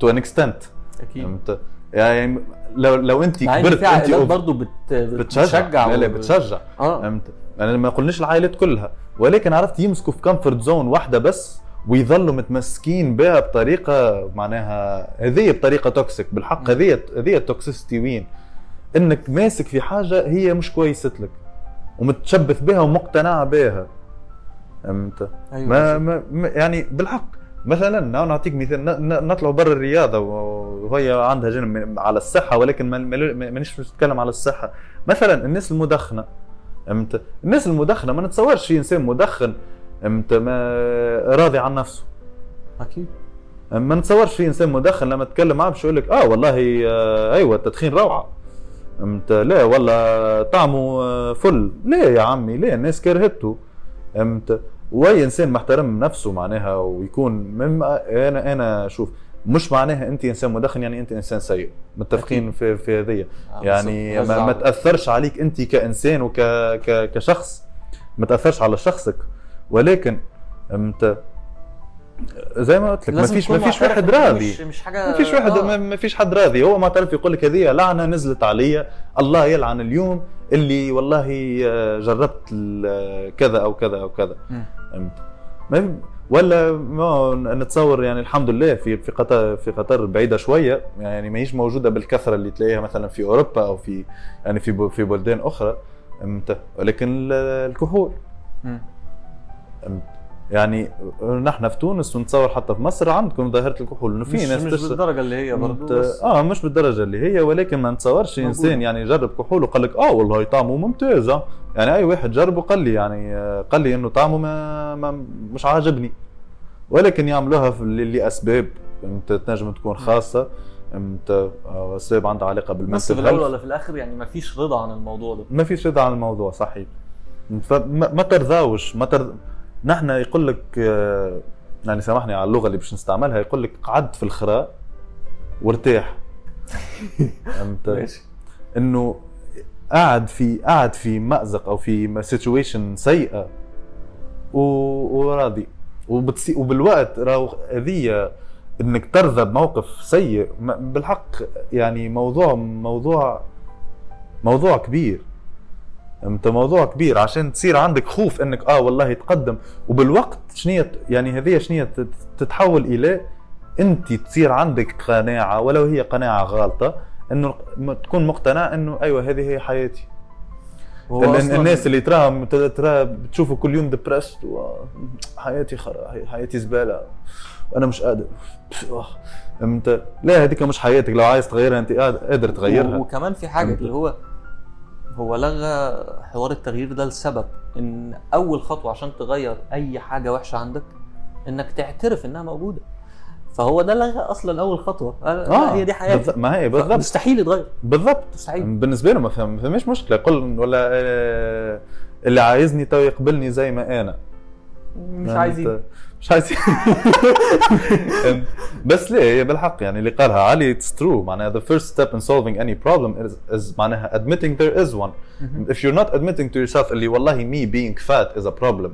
[SPEAKER 1] to an extent
[SPEAKER 2] أكيد.
[SPEAKER 1] فهمت؟ يعني لو لو انت كبرت انت
[SPEAKER 2] برضه بت...
[SPEAKER 1] بتشجع. لا لا
[SPEAKER 2] و-
[SPEAKER 1] بتشجع.
[SPEAKER 2] آه.
[SPEAKER 1] فهمت؟ يعني ما قلناش العائلات كلها. ولكن عرفت يمسكوا في comfort zone واحدة بس ويظلوا متمسكين بها بطريقة معناها هذه بطريقة toxic بالحق هذه هذه ال toxicity وين؟ إنك ماسك في حاجة هي مش كويسة لك ومتشبث بها ومقتنع بها. فهمت؟ ما, ما ما- يعني بالحق. مثلا نعطيك مثال ن- ن- نطلع برا الرياضة وهي عندها جانب على الصحة ولكن ما- ما- ما- مانيش نتكلم على الصحة. مثلا الناس المدخنة فهمت؟ الناس المدخنة ما نتصورش في إنسان مدخن فهمت؟ ما راضي عن نفسه.
[SPEAKER 2] أكيد.
[SPEAKER 1] ما نتصورش في إنسان مدخن لما تتكلم معاه باش يقول لك آه والله آه أيوه التدخين روعة. فهمت؟ لا والله طعمه آه، فل. ليه يا عمي ليه الناس كرهته. فهمت؟ واي إنسان محترم نفسه معناها ويكون مما أنا أنا شوف مش معناها أنت إنسان مدخن يعني أنت إنسان سيء. متفقين في في هذه
[SPEAKER 2] آه،
[SPEAKER 1] يعني. ما, ما تأثرش عليك أنت كإنسان وك ك كشخص. ما تأثرش على شخصك. ولكن انت زي ما قلت لك ما فيش ما فيش واحد راضي.
[SPEAKER 2] مش مش حاجة
[SPEAKER 1] ما فيش واحد
[SPEAKER 2] آه.
[SPEAKER 1] ما- فيش حد راضي. هو معترف يقول لك هذه لعنة نزلت علي. الله يلعن اليوم. اللي والله آه، جربت كذا أو كذا أو كذا.
[SPEAKER 2] مم.
[SPEAKER 1] فهمت ما في ولا ما نتصور يعني الحمد لله في في قطر في قطر بعيدة شوية. يعني ما هيش موجودة بالكثرة اللي تلاقيها مثلا في أوروبا أو في يعني في في بلدان أخرى. فهمت ولكن ال- الكحول.
[SPEAKER 2] مم.
[SPEAKER 1] يعني نحن في تونس ونتصور حتى في مصر عندكم ظاهرة الكحول إنه في ناس
[SPEAKER 2] مش
[SPEAKER 1] تشرب.
[SPEAKER 2] بالدرجة اللي هي برضه بس
[SPEAKER 1] آه مش بالدرجة اللي هي ولكن ما نتصورش. إنسان يعني يجرب كحول وقال لك آه والله طعمه ممتاز آه. يعني أي واحد جربه قال لي يعني آه، قال لي إنه طعمه ما, ما مش عاجبني. ولكن يعملوها لأسباب تنجم تكون خاصة انت آه، أسباب عندها علاقة
[SPEAKER 2] بس
[SPEAKER 1] بالمنتل
[SPEAKER 2] في الأول ولا في الآخر يعني ما فيش رضا عن الموضوع ده؟
[SPEAKER 1] ما فيش رضا عن الموضوع صحيح. فما ما ترضاوش ما ترض... نحن يقول لك آه، يعني سامحني على اللغة اللي باش نستعملها يقول لك قعد في الخراء وارتاح.
[SPEAKER 2] ماشي.
[SPEAKER 1] إنه قاعد في قاعد في مأزق أو في سيتويشن سيئة و... وراضي. وبتصي... وبالوقت راهو هذه إنك ترضى بموقف سيء بالحق يعني موضوع موضوع موضوع كبير. أنت موضوع كبير عشان تصير عندك خوف إنك آه والله يتقدم وبالوقت شنية يعني هذه شنية تت- تتحول إلى أنت تصير عندك قناعة ولو هي قناعة غالطة إنه تكون مقتنع إنه أيوه هذه هي حياتي. الناس اللي تراهم ترى بتشوفه كل يوم ديبرست حياتي خرا حياتي زبالة وأنا مش قادر. أنت لا هذيك مش حياتك لو عايز تغيرها أنت قاد- قادر تغيرها.
[SPEAKER 2] وكمان في
[SPEAKER 1] حاجة.
[SPEAKER 2] اللي هو هو لغى حوار التغيير ده لسبب. إن أول خطوة عشان تغير أي حاجة وحشة عندك إنك تعترف إنها موجودة. فهو ده لغى أصلا أول خطوة. آه لا هي دي حياتي.
[SPEAKER 1] بالض- ما هي بالضبط
[SPEAKER 2] مستحيل يتغير.
[SPEAKER 1] بالضبط
[SPEAKER 2] مستحيل.
[SPEAKER 1] بالنسبة له ما فهمش مشكلة. قل ولا آه، اللي عايزني تو يقبلني زي ما أنا.
[SPEAKER 2] مش عايزين.
[SPEAKER 1] مش عايزين بس ليه؟ هي بالحق يعني اللي قالها علي it's true معناها the first step in solving any problem is, is معناها admitting there is one. if you're not admitting to yourself اللي والله me being fat is a problem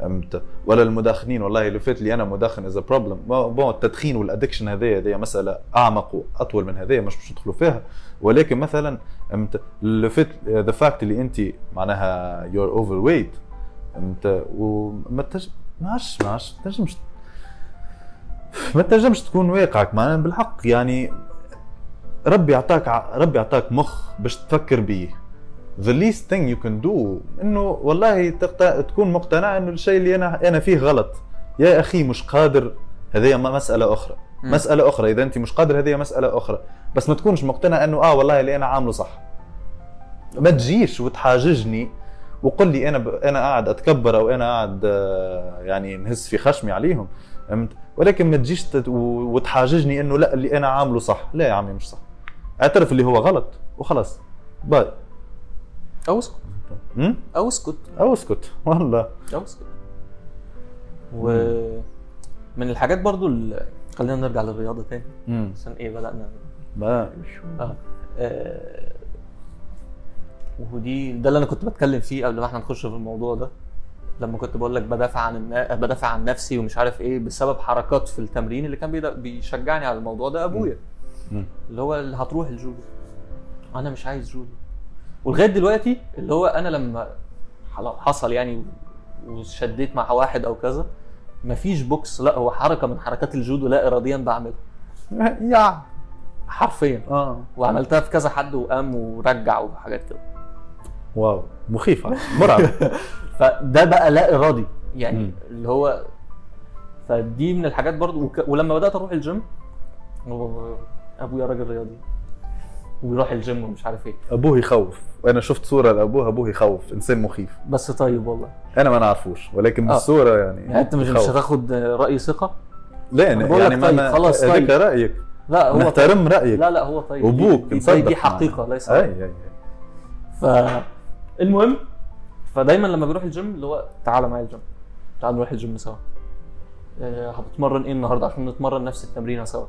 [SPEAKER 1] فهمت؟ ولا المدخنين والله اللي فات لي أنا مدخن a problem. bon التدخين وال addiction هذه هذه مسألة أعمق وأطول من هذه مش باش ندخلوا فيها. ولكن مثلا فهمت؟ اللي فات the fact اللي انت معناها you're overweight انت وما تج... ما عادش ما عادش ما تنجمش ما تنجمش تكون واقعك معناها بالحق. يعني ربي يعطاك ربي يعطاك مخ باش تفكر بيه. The least thing you can do إنه والله تقت... تكون مقتنع إنه الشيء اللي أنا أنا فيه غلط. يا أخي مش قادر. هذه م- مسألة أخرى.
[SPEAKER 2] مم.
[SPEAKER 1] مسألة أخرى. إذا أنت مش قادر هذه مسألة أخرى. بس ما تكونش مقتنع إنه آه والله اللي أنا عامله صح. ما تجيش وتحاججني وقل لي أنا ب... أنا قاعد أتكبر أو أنا قاعد آه، يعني نهز في خشمي عليهم فهمت؟ ولكن ما تجيش تت... و- وتحاججني إنه لا اللي أنا عامله صح. لا يا عمي مش صح. اعترف اللي هو غلط وخلاص. باي.
[SPEAKER 2] أو اسكت? أو اسكت.
[SPEAKER 1] أو اسكت. والله.
[SPEAKER 2] أو اسكت. ومن الحاجات برضو اللي خلينا نرجع للرياضة تاني. عشان إيه بدأنا؟
[SPEAKER 1] ما
[SPEAKER 2] آه. آه، ودي ده اللي أنا كنت بتكلم فيه قبل ما إحنا نخش في الموضوع ده. لما كنت بقول لك بدافع عن النا... بدافع عن نفسي ومش عارف إيه بسبب حركات في التمرين اللي كان بيد- بيشجعني على الموضوع ده
[SPEAKER 1] أبويا.
[SPEAKER 2] اللي هو اللي هتروح الجودو أنا مش عايز جودو ولغاية دلوقتي اللي هو أنا لما حصل يعني وشديت مع واحد أو كذا مفيش بوكس لا هو حركة من حركات الجودو لا اراديا بعملها.
[SPEAKER 1] يا.
[SPEAKER 2] حرفيا.
[SPEAKER 1] آه.
[SPEAKER 2] وعملتها في كذا حد وقام ورجع وحاجات كده.
[SPEAKER 1] wow مخيفة مرعب
[SPEAKER 2] فده بقى لا إرادي يعني
[SPEAKER 1] مم.
[SPEAKER 2] اللي هو فدي من الحاجات برضو وك... ولما بدأت أروح الجيم أبويا راجل رياضي ويروح الجيم ومش عارف إيه
[SPEAKER 1] أبوه يخوف وأنا شفت صورة لأبوه أبوه يخوف إنسان مخيف
[SPEAKER 2] بس طيب والله
[SPEAKER 1] أنا ما نعرفوش ولكن
[SPEAKER 2] آه.
[SPEAKER 1] بالصورة يعني
[SPEAKER 2] يعني أنت مش مش. هتاخد رأي ثقة
[SPEAKER 1] لا يعني ما
[SPEAKER 2] طيب،
[SPEAKER 1] ما
[SPEAKER 2] خلاص طيب.
[SPEAKER 1] رأيك
[SPEAKER 2] لا هو طيب.
[SPEAKER 1] نحترم رأيك
[SPEAKER 2] لا لا هو طيب
[SPEAKER 1] وابوك
[SPEAKER 2] دي, دي, دي. حقيقة ليس.
[SPEAKER 1] أي أي
[SPEAKER 2] ف المهم فدايما لما بيروح الجيم اللي هو تعالى معايا الجيم تعال نروح الجيم سوا. آه، هتتمرن إيه النهارده؟ عشان نتمرن نفس التمرينه سوا.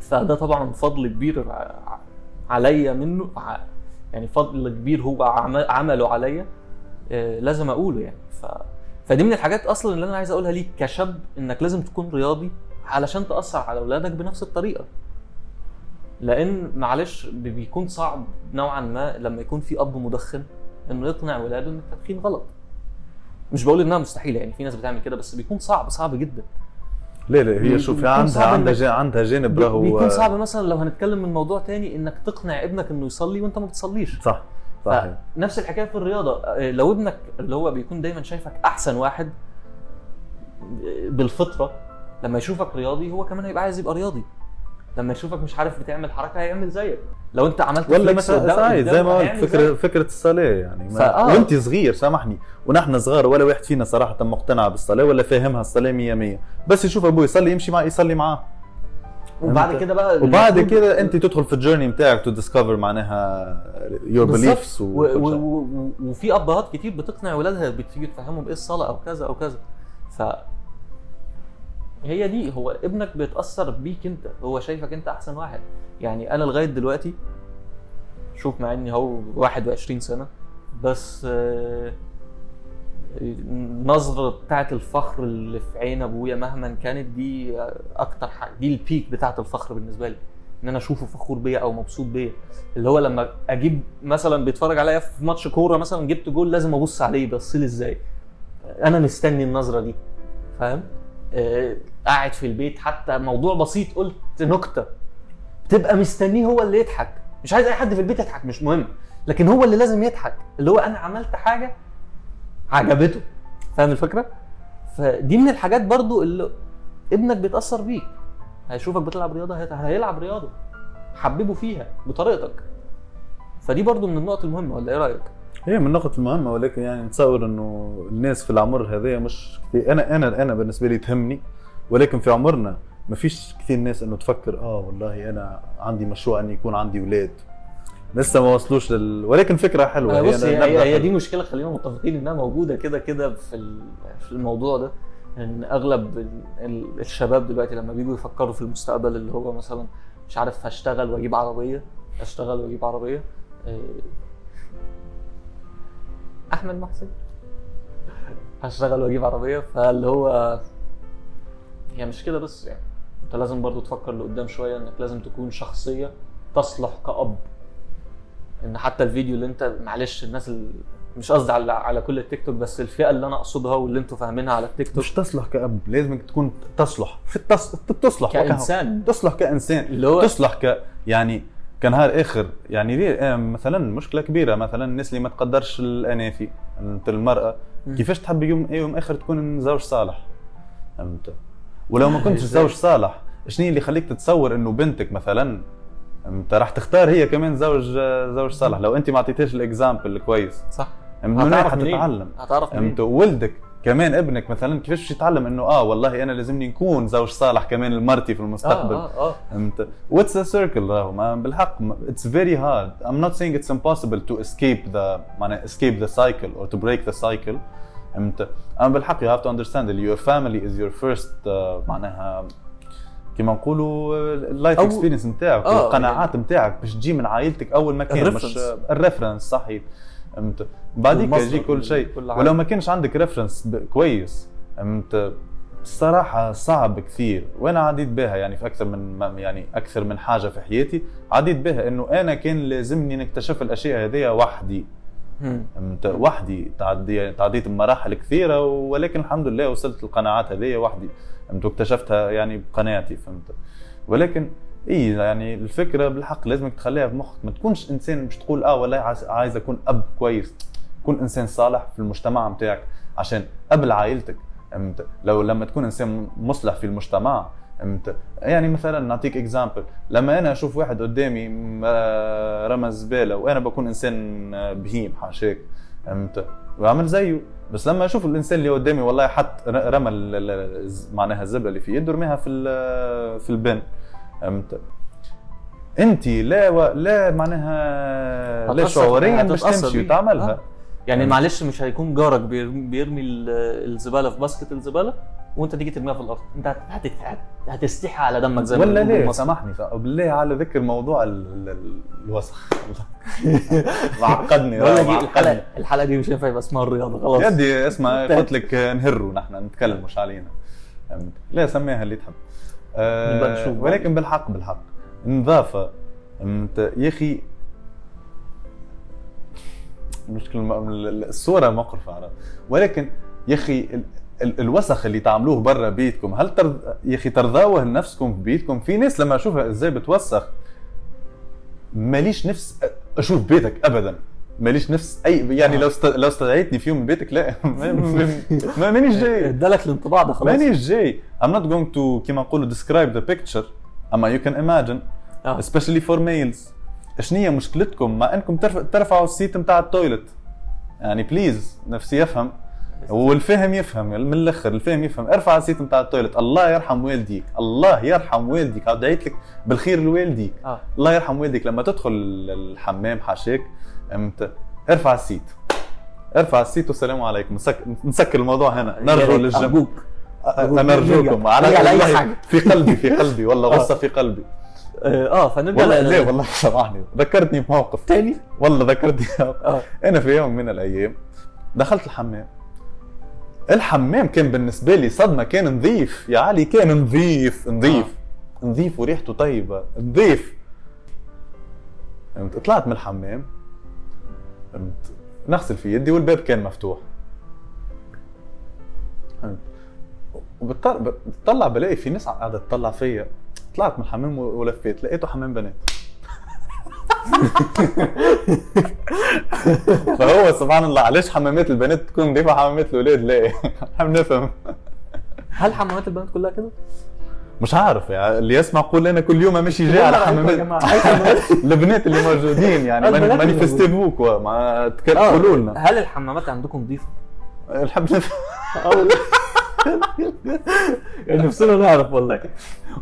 [SPEAKER 2] فده طبعا فضل كبير عليا منه يعني فضل كبير هو عم- عمله عليا آه، لازم أقوله يعني. ف فدي من الحاجات أصلا اللي أنا عايز أقولها ليك كشاب إنك لازم تكون رياضي علشان تأثر على أولادك بنفس الطريقة. لأن معلش بي- بيكون صعب نوعا ما لما يكون في أب مدخن إنه يقنع ولاده إن التدخين غلط. مش بقول إنها مستحيلة يعني في ناس بتعمل كده بس بيكون صعب صعب جدا.
[SPEAKER 1] لا لأ هي شوف عندها عندها عندها جانب راهو
[SPEAKER 2] بيكون صعب مثلا لو هنتكلم من موضوع تاني إنك تقنع ابنك إنه يصلي وأنت ما بتصليش.
[SPEAKER 1] صح صحيح
[SPEAKER 2] نفس الحكاية في الرياضة. آه، لو ابنك اللي هو بيكون دايما شايفك أحسن واحد آه، بالفطرة لما يشوفك رياضي هو كمان هيبقى عايز يبقى رياضي. لما يشوفك مش عارف بتعمل حركة هيعمل زيك لو انت عملت
[SPEAKER 1] ولا صحيح زي ما قلت فكره. فكرة الصلاة يعني ما
[SPEAKER 2] فآه.
[SPEAKER 1] وانت صغير سامحني ونحن صغار ولا واحد فينا صراحة مقتنع بالصلاة ولا فاهمها الصلاة 100 100 بس يشوف أبوه يصلي يمشي معه يصلي معاه
[SPEAKER 2] وبعد؟ كده بقى
[SPEAKER 1] وبعد كده أنت تدخل في ال journey بتاعك to discover معناها
[SPEAKER 2] your. beliefs وفي أبهات كتير بتقنع ولادها بتيجي تفهمهم إيه الصلاة أو كذا أو كذا ف هي دي هو ابنك بيتأثر بيك انت هو شايفك انت أحسن واحد. يعني أنا لغاية دلوقتي شوف مع إني هو 21 سنة بس آه، النظرة بتاعت الفخر اللي في عين أبويا مهما كانت دي أكتر حاجة دي البيك بتاعت الفخر بالنسبة لي. إن أنا أشوفه فخور بيا أو مبسوط بيا. اللي هو لما أجيب مثلا بيتفرج عليا في ماتش كورة مثلا جبت جول لازم أبص عليه بص لي إزاي. أنا مستني النظرة دي فاهم؟ آه قاعد في البيت. حتى موضوع بسيط قلت نكتة. تبقى مستنيه هو اللي يضحك. مش عايز أي حد في البيت يضحك مش مهم. لكن هو اللي لازم يضحك. اللي هو أنا عملت حاجة عجبته. فاهم الفكرة؟ فدي من الحاجات برضو اللي ابنك بيتأثر بيك. هيشوفك بتلعب رياضة هيلعب رياضة. حببه فيها بطريقتك. فدي برضو من النقط المهمة ولا إيه رأيك؟
[SPEAKER 1] هي من النقط المهمة ولكن يعني نتصور إنه الناس في العمر هذايا مش كثير. أنا أنا أنا بالنسبة لي تهمني ولكن في عمرنا ما فيش كثير ناس إنه تفكر آه والله أنا عندي مشروع إني يكون عندي أولاد. لسه ما وصلوش لل ولكن فكرة حلوة.
[SPEAKER 2] آه، بص هي, هي, هي
[SPEAKER 1] حلوة.
[SPEAKER 2] دي مشكلة خلينا متفقين إنها موجودة كده كده في في الموضوع ده. إن أغلب ال- ال- الشباب دلوقتي لما بيجوا يفكروا في المستقبل اللي هو مثلا مش عارف هشتغل وأجيب عربية اشتغل وأجيب عربية آه، أحمد محسن. هشتغل وأجيب عربية فاللي هو هي مش كده بس يعني. أنت لازم برضو تفكر لقدام شوية إنك لازم تكون شخصية تصلح كأب. إن حتى الفيديو اللي أنت معلش الناس اللي مش قصدي على على كل التيك توك بس الفئة اللي أنا أقصدها واللي أنتوا فاهمينها على التيك توك.
[SPEAKER 1] مش تصلح كأب لازم تكون تصلح. في التص... تصلح.
[SPEAKER 2] كإنسان.
[SPEAKER 1] تصلح كإنسان.
[SPEAKER 2] اللي هو
[SPEAKER 1] تصلح ك يعني كنهار آخر. يعني آه، مثلا مشكلة كبيرة. مثلا الناس اللي ما تقدرش الاناثي أنت
[SPEAKER 2] المرأة.
[SPEAKER 1] كيفاش تحب يوم يوم آخر تكون زوج صالح؟ فهمت؟ ولو ما كنتش؟ زوج صالح شنو اللي يخليك تتصور إنه بنتك مثلا أنت راح تختار هي كمان زوج زوج صالح؟ لو أنت ما أعطيتهاش الإكزامبل كويس
[SPEAKER 2] صح.
[SPEAKER 1] من هنا؟ حتتعلم؟
[SPEAKER 2] هتعرف
[SPEAKER 1] ولدك كمان ابنك مثلا كيفاش باش يتعلم إنه آه والله أنا لازمني نكون زوج صالح كمان لمرتي في المستقبل.
[SPEAKER 2] آه آه آه.
[SPEAKER 1] فهمت؟ it's a circle راهو؟ ما بالحق it's very hard I'm not saying it's impossible to escape the معناها escape the cycle or to break the cycle. فهمت؟ اما بالحق you have to understand that your family is your first uh, معناها كما نقولوا ال
[SPEAKER 2] life
[SPEAKER 1] experience نتاعك
[SPEAKER 2] آه،
[SPEAKER 1] والقناعات نتاعك باش تجي من عائلتك أول مكان مش
[SPEAKER 2] ال
[SPEAKER 1] reference. ال reference صحيح. فهمت؟ بعديك يجي كل شيء. ولو ما كانش عندك reference كويس فهمت؟ الصراحة صعب كثير. وأنا عديت بها؟ يعني في أكثر من يعني أكثر من حاجة في حياتي. عديت بها إنه أنا كان لازمني نكتشف الأشياء هذيا وحدي. فهمت؟ وحدي. تعدي تعديت بمراحل كثيرة ولكن الحمد لله وصلت للقناعات هذيا وحدي. فهمت؟ واكتشفتها يعني بقناعتي فهمت؟ ولكن إي يعني الفكرة بالحق لازمك تخليها في مخك. ما تكونش إنسان مش تقول آه والله عايز, أكون أب كويس. كون إنسان صالح في المجتمع متاعك عشان قبل عائلتك. فهمت؟ لو لما تكون إنسان مصلح في المجتمع فهمت؟ يعني مثلا نعطيك example لما أنا أشوف واحد قدامي آه، رمى الزباله وأنا بكون إنسان آه، بهيم حاشاك. فهمت؟ وأعمل زيه. بس لما أشوف الإنسان اللي قدامي والله حط رمى معناها الزبله اللي في يده رميها في في البن. فهمت انت لا و... لا معناها لا شعوريا
[SPEAKER 2] هتتأثر
[SPEAKER 1] تمشي. وتعملها
[SPEAKER 2] آه. يعني
[SPEAKER 1] فهمت.
[SPEAKER 2] معلش مش هيكون جارك بيرمي, بيرمي ال- الزبالة في باسكت الزبالة وأنت تيجي ترميها في الأرض أنت هت- هت- هت- هتستحي على دمك زي ما
[SPEAKER 1] ولا ليه. سامحني بالله على ذكر موضوع ال- ال- الوسخ معقدني
[SPEAKER 2] لك إيه،. الحلقة الحلقة دي مش هينفع يبقى اسمها الرياضة خلاص
[SPEAKER 1] يدي اسمع قلت لك نهروا نحن نتكلم مش علينا؟ لا سميها اللي تحب آه
[SPEAKER 2] نشوف.
[SPEAKER 1] ولكن بالحق بالحق. النظافة أنت يا أخي المشكلة الم- ال- الصورة مقرفة عرفت؟ ولكن يا أخي ال- ال- الوسخ اللي تعملوه برا بيتكم هل ترض... يا أخي ترضاوه لنفسكم في بيتكم؟ في ناس لما أشوفها إزاي بتوسخ ماليش نفس أشوف بيتك ابدا. ماليش نفس أي يعني لو است... لو استدعيتني في يوم من بيتك لا. ما- ما- ما- مانيش جاي.
[SPEAKER 2] ادالك الانطباع ده خلاص.
[SPEAKER 1] مانيش جاي. I'm not going to كما نقولوا describe the picture. أما you can imagine.
[SPEAKER 2] آه.
[SPEAKER 1] especially for males. شنو هي مشكلتكم؟ مع إنكم ترف... ترفعوا ال seat نتاع ال toilet يعني please نفسي يفهم. والفهم يفهم. من الآخر الفهم يفهم. ارفع ال seat نتاع ال toilet الله يرحم والديك. الله يرحم والديك. دعيت لك بالخير لوالديك.
[SPEAKER 2] آه.
[SPEAKER 1] الله يرحم والديك. لما تدخل الحمام حاشاك إمتى؟ ارفع ال seat. ارفع ال seat والسلام عليكم. نسك... نسكر الموضوع هنا. نرجو للجنب.
[SPEAKER 2] أرجوك.
[SPEAKER 1] أنا أرجوكم. على والله
[SPEAKER 2] حاجة.
[SPEAKER 1] في قلبي في قلبي. والله غصة في قلبي.
[SPEAKER 2] آه آه، فنرجع
[SPEAKER 1] والله
[SPEAKER 2] ل-
[SPEAKER 1] ليه؟ والله سامحني. ذكرتني بموقف.
[SPEAKER 2] تاني؟
[SPEAKER 1] والله ذكرتني أنا في يوم من الأيام دخلت الحمام. الحمام كان بالنسبة لي صدمة. كان نظيف. يا علي كان نظيف. نظيف. نظيف وريحته طيبة. نظيف. طلعت من الحمام. فهمت؟ نغسل في يدي والباب كان مفتوح. فهمت؟ وبضطر بتطلع بلاقي في ناس قاعدة تطلع فيا. طلعت من الحمام ولفيت لقيته حمام بنات. فهو سبحان الله علاش حمامات البنات تكون نظيفه حمامات الأولاد؟ لا. عم نفهم.
[SPEAKER 2] هل حمامات البنات كلها كده؟
[SPEAKER 1] مش عارف يعني اللي يسمع قول أنا كل يوم ماشي جاي على حمامات؟ البنات اللي موجودين يعني كوا ما
[SPEAKER 2] آه،
[SPEAKER 1] تقولوا لنا.
[SPEAKER 2] هل الحمامات عندكم نظيفة؟
[SPEAKER 1] الحمد لله.
[SPEAKER 2] يعني نفسنا نعرف والله.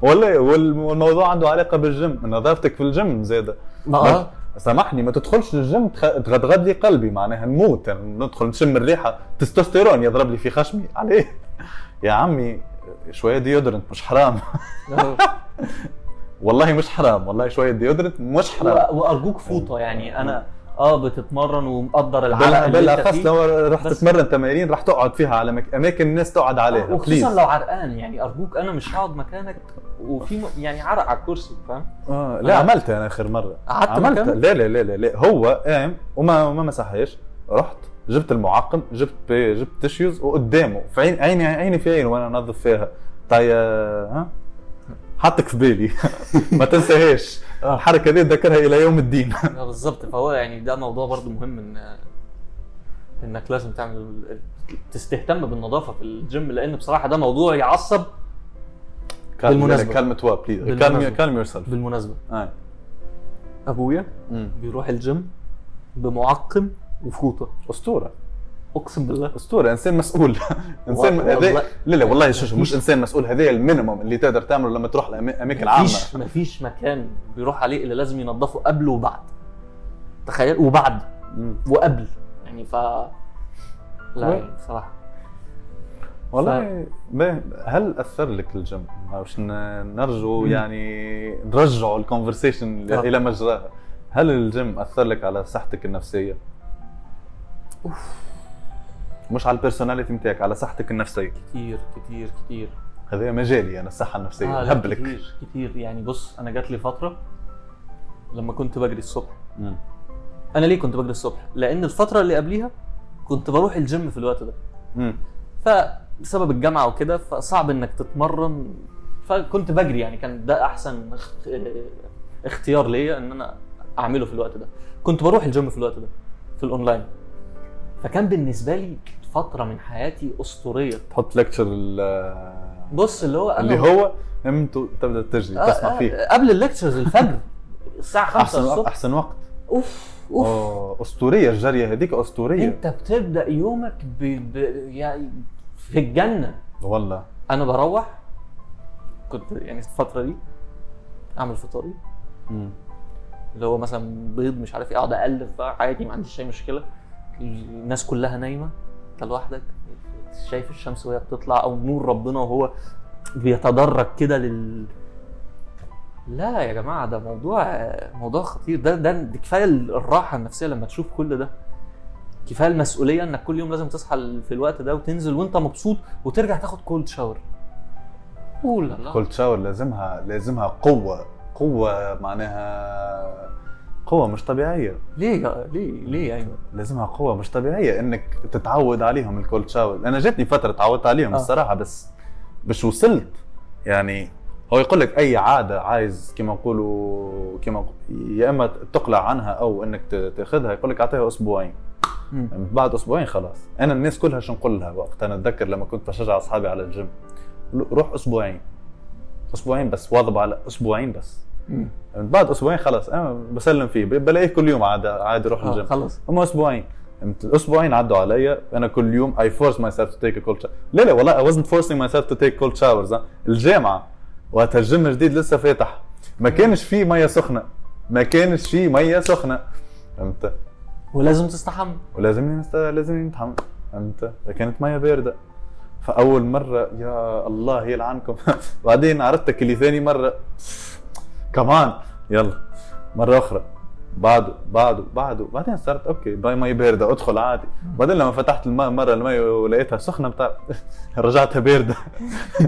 [SPEAKER 1] والله وال- والموضوع عنده علاقة بالجيم نظافتك في الجيم زاده
[SPEAKER 2] ما آه
[SPEAKER 1] سامحني ما تدخلش الجيم تخ- تغدغد لي قلبي معناها نموت. يعني ندخل نشم الريحة تستوستيرون يضرب لي في خشمي. عليه. يا عمي شوية deodorant مش حرام
[SPEAKER 2] آه.
[SPEAKER 1] والله مش حرام والله شوية deodorant مش حرام
[SPEAKER 2] وأرجوك فوطة يعني أنا آه بتتمرن ومقدر العرق
[SPEAKER 1] بالاخص لو رحت
[SPEAKER 2] بس-
[SPEAKER 1] تتمرن تمارين راح تقعد فيها على مك... أماكن الناس تقعد عليها
[SPEAKER 2] وخصوصا
[SPEAKER 1] please
[SPEAKER 2] لو عرقان يعني أرجوك أنا مش هقعد مكانك وفي م- يعني عرق على الكرسي فاهم؟
[SPEAKER 1] آه لا عملت أنا آخر مرة
[SPEAKER 2] قعدت
[SPEAKER 1] عملت؟ لا لا لا لا. هو قام وما وما مسحهاش رحت جبت المعقم جبت بي جبت تشيوز وقدامه. في عين عيني عيني في عينه وأنا انظف فيها. طيب ها؟ حطك في بالي. ما تنساهاش.
[SPEAKER 2] آه.
[SPEAKER 1] الحركة دي اتذكرها إلى يوم الدين.
[SPEAKER 2] آه، بالظبط فهو يعني ده موضوع برضو مهم إن إنك لازم تعمل تستهتم بالنظافة في الجيم لأن بصراحة ده موضوع يعصب بالمناسبة.
[SPEAKER 1] كلمة وا بليز. كلم يور سيلف
[SPEAKER 2] بالمناسبة. أبويا بيروح الجيم بمعقم وفوطه
[SPEAKER 1] أسطورة.
[SPEAKER 2] أقسم بالله.
[SPEAKER 1] أسطورة. إنسان مسؤول.
[SPEAKER 2] إنسان
[SPEAKER 1] هذا لا لا والله شوف، مش إنسان مسؤول. هذا ال minimum اللي تقدر تعمله لما تروح لاماكن عامه
[SPEAKER 2] مفيش مفيش مكان بيروح عليه إلا لازم ينظفه قبل وبعد. تخيل؟ وبعد. وقبل. يعني ف لا يعني بصراحة.
[SPEAKER 1] والله باهي. هل أثر لك الجيم؟ باش نرجو يعني نرجعوا ال conversation
[SPEAKER 2] آه.
[SPEAKER 1] إلى مجراها. هل الجيم أثر لك على صحتك النفسية؟ مش على ال personality نتاعك على صحتك النفسية.
[SPEAKER 2] كتير كتير كتير.
[SPEAKER 1] هذا مجالي أنا الصحة النفسية
[SPEAKER 2] آه
[SPEAKER 1] هبلك.
[SPEAKER 2] كتير كتير. يعني بص أنا جات لي فترة لما كنت بجري الصبح.
[SPEAKER 1] مم.
[SPEAKER 2] أنا ليه كنت بجري الصبح؟ لأن الفترة اللي قبليها كنت بروح الجيم في الوقت ده.
[SPEAKER 1] مم.
[SPEAKER 2] فبسبب الجامعة وكده فصعب إنك تتمرن. فكنت بجري يعني كان ده أحسن اخ- اختيار ليا إن أنا أعمله في الوقت ده. كنت بروح الجيم في الوقت ده في الأونلاين. فكان بالنسبة لي فترة من حياتي أسطورية.
[SPEAKER 1] تحط lecture
[SPEAKER 2] بص اللي هو
[SPEAKER 1] اللي هو إمتى تبدأ تجري
[SPEAKER 2] آه،
[SPEAKER 1] تسمع
[SPEAKER 2] آه،
[SPEAKER 1] فيه.
[SPEAKER 2] قبل ال lectures الفجر الساعة 5
[SPEAKER 1] أحسن
[SPEAKER 2] الصبح.
[SPEAKER 1] أحسن وقت.
[SPEAKER 2] أوف أوف.
[SPEAKER 1] أوه، أسطورية الجريه هذيك أسطورية.
[SPEAKER 2] أنت بتبدأ يومك ب... ب... يعني في الجنة.
[SPEAKER 1] والله.
[SPEAKER 2] أنا بروح كنت يعني الفترة دي أعمل فطاري. اللي هو مثلا بيض مش عارف إيه أقعد اقلب بقى عادي ما عنديش أي مشكلة. الناس كلها نايمة انت لوحدك شايف الشمس وهي بتطلع أو نور ربنا وهو بيتدرج كده لل لا يا جماعة ده موضوع موضوع خطير. ده ده كفاية الراحة النفسية لما تشوف كل ده. كفاية المسؤولية إنك كل يوم لازم تصحى في الوقت ده وتنزل وأنت مبسوط وترجع تاخد cold shower قول لا
[SPEAKER 1] cold shower لازمها لازمها قوة قوة معناها قوة مش طبيعية.
[SPEAKER 2] ليه ليه ليه ايمن
[SPEAKER 1] لازمها قوة مش طبيعية إنك تتعود عليهم ال cold shower أنا جاتني فترة تعودت عليهم
[SPEAKER 2] آه.
[SPEAKER 1] الصراحة بس مش وصلت. يعني هو يقول لك أي عادة عايز كما نقولوا كما يا إما تقلع عنها أو إنك ت- تأخذها. يقول لك أعطيها أسبوعين.
[SPEAKER 2] مم.
[SPEAKER 1] من بعد أسبوعين خلاص. أنا الناس كلها شو نقول لها وقت؟ أنا أتذكر لما كنت بشجع أصحابي على الجيم. روح أسبوعين. أسبوعين بس واظب على أسبوعين بس. بعد أسبوعين خلاص أنا بسلم فيه بلاقيه كل يوم عادي عادي أروح
[SPEAKER 2] آه،
[SPEAKER 1] الجيم.
[SPEAKER 2] خلص
[SPEAKER 1] هم أسبوعين. فهمت؟ الاسبوعين عدوا علي أنا كل يوم I force myself to take a cold shower. لا لا والله I wasn't forcing myself to take cold showers ها. الجامعة وقت الجيم الجديد لسه فاتح. ما كانش فيه مية سخنة. ما كانش فيه مية سخنة. فهمت؟
[SPEAKER 2] ولازم تستحمى
[SPEAKER 1] ولازمني مست... لازمني نتحمل فهمت؟ كانت مية باردة. فأول مرة يا الله يلعنكم. بعدين عرفتك اللي ثاني مرة. كمان. يلا. مرة أخرى. بعده بعده بعده. بعدين صارت okay باهي مي بارده أدخل عادي. بعدين لما فتحت الماء مرة المي ولقيتها سخنة بتاع رجعتها بارده.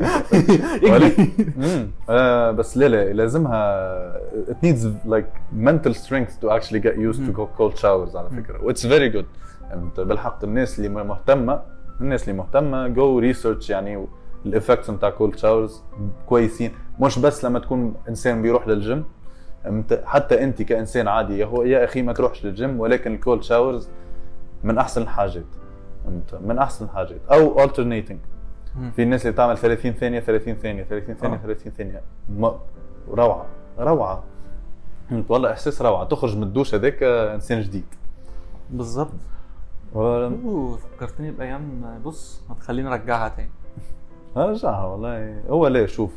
[SPEAKER 1] آه بس لا لا لازمها it needs like mental strength to actually get used to cold showers على فكرة. what's very good بالحق الناس اللي مهتمة الناس اللي مهتمة do research يعني ال effects بتاع cold showers كويسين. مش بس لما تكون إنسان بيروح للجيم حتى أنت كإنسان عادي يا هو يا أخي ما تروحش للجيم ولكن ال cold showers من أحسن الحاجات. من أحسن الحاجات. أو alternating. في الناس اللي بتعمل 30 ثانية 30 ثانية 30 ثانية
[SPEAKER 2] آه.
[SPEAKER 1] 30 ثانية. م- روعة روعة؟ والله إحساس روعة. تخرج من الدوش هذاك إنسان جديد.
[SPEAKER 2] بالظبط.
[SPEAKER 1] و-
[SPEAKER 2] فكرتني بأيام بص ما تخليني أرجعها تاني.
[SPEAKER 1] ارجعها والله. هو لا شوف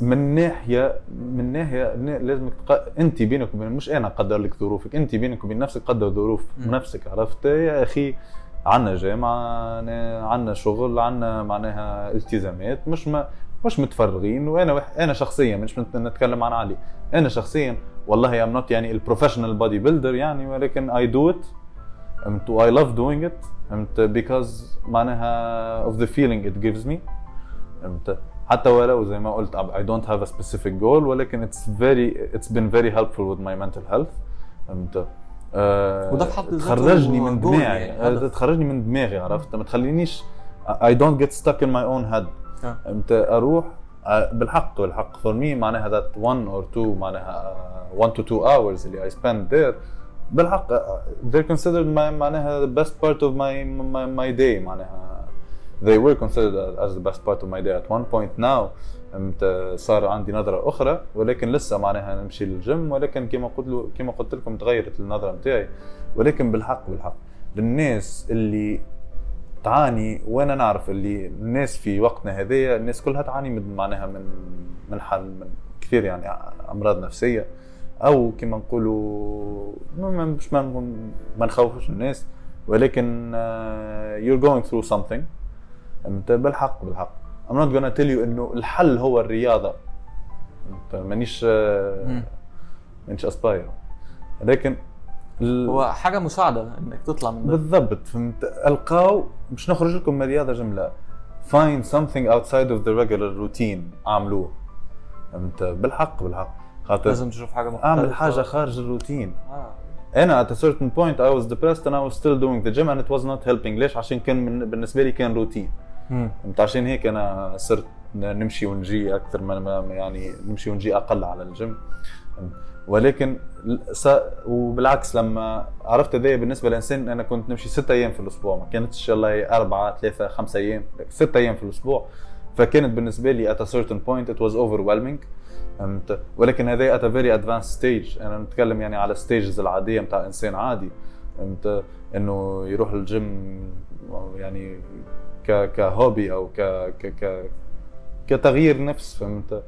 [SPEAKER 1] من ناحيه من ناحية ن- لازم تق... انت بينك وبين مش أنا أقدر لك ظروفك انت بينك وبين نفسك قدر ظروف. نفسك عرفت؟ يا أخي عنا جامعة عنا شغل عنا معناها التزامات مش ما مش متفرغين وأنا وح... أنا شخصيا مش نتكلم عن علي. أنا شخصيا والله I'm not يعني ال professional bodybuilder يعني ولكن I do it فهمت I love doing it فهمت because معناها of the feeling it gives me. فهمت حتى ولو زي ما قلت I don't have a specific goal ولكن it's very it's been very helpful with my mental health آه،
[SPEAKER 2] وده في حد ذاته
[SPEAKER 1] تخرجني من دماغي
[SPEAKER 2] يعني،
[SPEAKER 1] آه،. تخرجني من دماغي عرفت ما تخلينيش I don't get stuck in my own head
[SPEAKER 2] آه.
[SPEAKER 1] فهمت أروح آه، بالحق بالحق for me معناها that one or two معناها uh, one to two hours اللي I spend there بالحق آه، they're considered my معناها the best part of my my, my day معناها they were considered as the best part of my day at one point. Now صار عندي نظرة أخرى ولكن لسه معناها نمشي للجيم ولكن كما قلت له كما قلت لكم تغيرت النظرة نتاعي ولكن بالحق بالحق. للناس اللي تعاني وأنا نعرف اللي الناس في وقتنا هذايا الناس كلها تعاني من معناها من من حل من كثير يعني أمراض نفسية. أو كما نقولوا مش ما نخوفش الناس ولكن uh, you're going through something. انت بالحق بالحق. I'm not gonna tell you إنه الحل هو الرياضة. إنت مانيش آه،. مانيش اسباير لكن ال-
[SPEAKER 2] هو حاجة مساعدة إنك تطلع من ده.
[SPEAKER 1] بالضبط فهمت؟ ألقاو باش نخرج لكم من الرياضه جملة. Find something outside of the regular routine. أعملوه. فهمت؟ بالحق بالحق. خاطر
[SPEAKER 2] لازم تشوف حاجة مختلفة.
[SPEAKER 1] أعمل حاجة خارج الروتين.
[SPEAKER 2] آه.
[SPEAKER 1] أنا at a certain point I was depressed and I was still doing the gym and it was not helping. ليش؟ عشان كان بالنسبة لي كان روتين فهمت عشان هيك أنا صرت نمشي ونجي أكثر من يعني نمشي ونجي أقل على الجيم. ولكن س... وبالعكس لما عرفت هذا بالنسبة للإنسان أنا كنت نمشي ستة أيام في الأسبوع ما كانتش الله أربعة ثلاثة خمسة أيام ستة أيام في الأسبوع. فكانت بالنسبة لي at a certain point it was overwhelming. فهمت؟ ولكن هذا at a very advanced stage. أنا نتكلم يعني على stages العادية بتاع إنسان عادي. فهمت؟ إنه يروح الجيم يعني كهوبي أو ك ك ك كتغيير نفس فهمت؟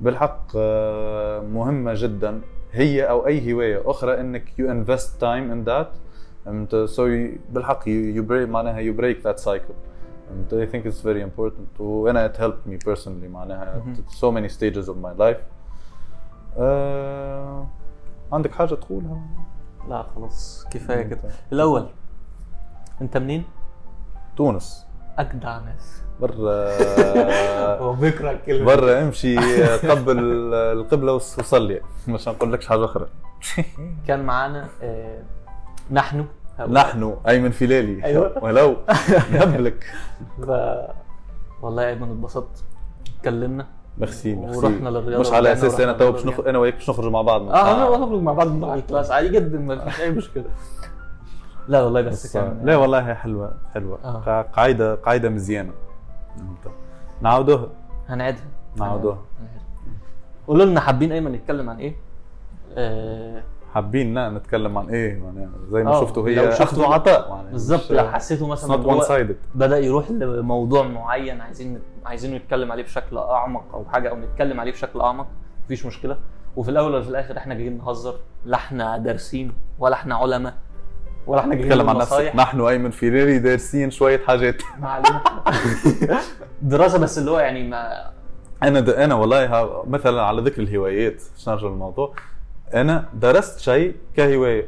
[SPEAKER 1] بالحق آه، مهمة جدا. هي أو أي هواية أخرى إنك you invest time in that فهمت؟ You- بالحق you break معناها you break that cycle and I think it's very important. وأنا it helped me personally معناها many stages of my life. آه عندك حاجة تقولها؟
[SPEAKER 2] لا خلاص كفاية كده. الأول أنت منين؟
[SPEAKER 1] تونس.
[SPEAKER 2] اجدع ناس
[SPEAKER 1] برا
[SPEAKER 2] هو بيكره الكلمة.
[SPEAKER 1] برا امشي قبل القبلة وصلي. مش نقول لكش حاجة أخرى.
[SPEAKER 2] كان معانا آه، نحن.
[SPEAKER 1] نحن ايمن فيلالي
[SPEAKER 2] أيوة.
[SPEAKER 1] ولو نهبلك
[SPEAKER 2] ف... والله يا أيمن اتبسطت. اتكلمنا.
[SPEAKER 1] merci merci.
[SPEAKER 2] ورحنا للرياضة
[SPEAKER 1] مش على أساس
[SPEAKER 2] أنا
[SPEAKER 1] تو باش. نخرج أنا وياك باش نخرج مع بعض.
[SPEAKER 2] آه أنا ونخرج مع بعض مع الكلاس. عادي جدا ما فيش أي مشكلة. لا والله بس
[SPEAKER 1] بس
[SPEAKER 2] كان
[SPEAKER 1] لا والله هي حلوة حلوة.
[SPEAKER 2] آه.
[SPEAKER 1] قا- قاعدة قاعدة مزيانه؟ نعاودوها.
[SPEAKER 2] هنعيدها.
[SPEAKER 1] نعاودوها.
[SPEAKER 2] قولوا لنا حابين ايمن يتكلم عن إيه؟ آه.
[SPEAKER 1] حابين لا نتكلم عن إيه؟ معناها زي ما
[SPEAKER 2] آه،
[SPEAKER 1] شفتوا
[SPEAKER 2] لو
[SPEAKER 1] هي
[SPEAKER 2] شفتوا-
[SPEAKER 1] اخذ وعطاء معناها
[SPEAKER 2] بالظبط. لو حسيتوا مثلا هو بدأ يروح لموضوع معين عايزين عايزين نتكلم عليه بشكل أعمق أو حاجة أو نتكلم عليه بشكل أعمق مفيش مشكلة. وفي الأول وفي الآخر إحنا جايين نهزر. لا إحنا دارسين ولا إحنا علماء. ولا إحنا جايين
[SPEAKER 1] تكلم عن نفسك. نحن وايمن فيريري دارسين شوية حاجات.
[SPEAKER 2] دراسة بس اللي هو يعني ما
[SPEAKER 1] أنا د... أنا والله. مثلا على ذكر الهوايات باش نرجع للموضوع. أنا درست شيء كهواية.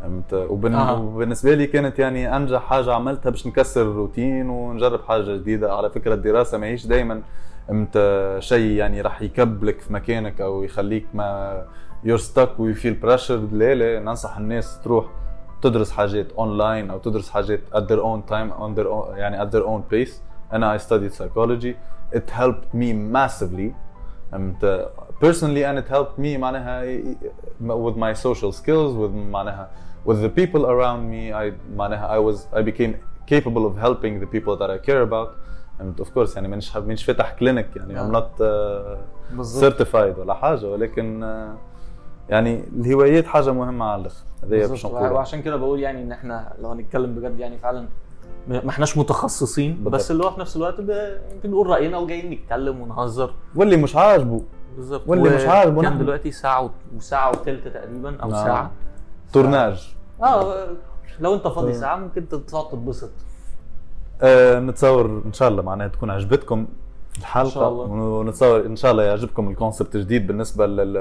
[SPEAKER 1] فهمت؟ وبن...
[SPEAKER 2] آه.
[SPEAKER 1] وبالنسبة لي كانت يعني أنجح حاجة عملتها باش نكسر الروتين ونجرب حاجة جديدة. على فكرة الدراسة ماهيش دائما إمتى شيء يعني راح يكبلك في مكانك أو يخليك ما you're stuck we feel pressure لا لا ننصح الناس تروح تدرس حاجات اونلاين او تدرس حاجات at their own time on their own يعني at their own pace انا I studied psychology it helped me massively and uh, personally and it helped me معناها with my social skills with معناها with the people around me I معناها I was I became capable of helping the people that I care about and of course يعني مانيش مانيش فاتح كلينيك يعني I'm
[SPEAKER 2] آه.
[SPEAKER 1] not uh,
[SPEAKER 2] بالظبط
[SPEAKER 1] certified ولا حاجه ولكن uh, يعني الهوايات حاجة مهمة على الآخر باش
[SPEAKER 2] وعشان كده بقول يعني إن إحنا لو هنتكلم بجد يعني فعلا ما إحناش متخصصين
[SPEAKER 1] بالضبط.
[SPEAKER 2] بس اللي هو في نفس الوقت ب- بنقول رأينا وجايين نتكلم ونهزر
[SPEAKER 1] واللي مش عاجبه
[SPEAKER 2] بالظبط
[SPEAKER 1] واللي مش عاجبه
[SPEAKER 2] كان. دلوقتي ساعة و- وساعة وثلث تقريبا أو
[SPEAKER 1] آه.
[SPEAKER 2] ساعة
[SPEAKER 1] tournage
[SPEAKER 2] آه لو أنت فاضي. ساعة ممكن تقعد تتبسط
[SPEAKER 1] آه نتصور إن شاء الله معناها تكون عجبتكم الحلقة
[SPEAKER 2] إن شاء الله.
[SPEAKER 1] ونتصور إن شاء الله يعجبكم ال concept الجديد بالنسبة لل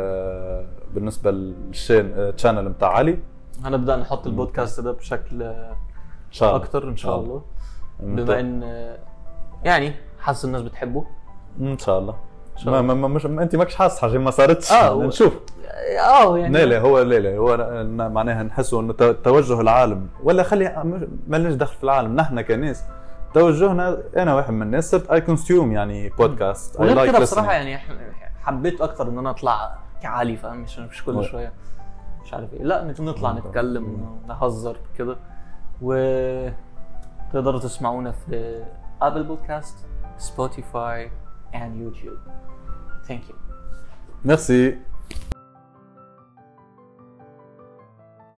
[SPEAKER 1] بالنسبة لل channel نتاع علي.
[SPEAKER 2] هنبدا نحط البودكاست ده بشكل
[SPEAKER 1] إن شاء الله.
[SPEAKER 2] أكتر إن شاء
[SPEAKER 1] آه.
[SPEAKER 2] الله. بما إن يعني حاسس الناس بتحبه.
[SPEAKER 1] إن شاء الله. ما. ما, ما مش انت ماكش حاسس حاجة؟ ما صارتش.
[SPEAKER 2] آه، و-
[SPEAKER 1] نشوف.
[SPEAKER 2] آه يعني
[SPEAKER 1] لا لا هو لا لا هو معناها نحسوا إنه تو- توجه العالم. ولا خلي ما لناش دخل في العالم. نحن كناس. توجهنا أنا واحد من الناس صرت I consume يعني بودكاست
[SPEAKER 2] وغير
[SPEAKER 1] like
[SPEAKER 2] كده. بصراحه يعني حبيت أكتر إن أنا أطلع كعالي فاهم؟ مش مش كل شوية. مش عارف إيه. لا نطلع. نتكلم نهزر كده. و تقدروا تسمعونا في Apple Podcast Spotify and يوتيوب ثانك يو
[SPEAKER 1] ميرسي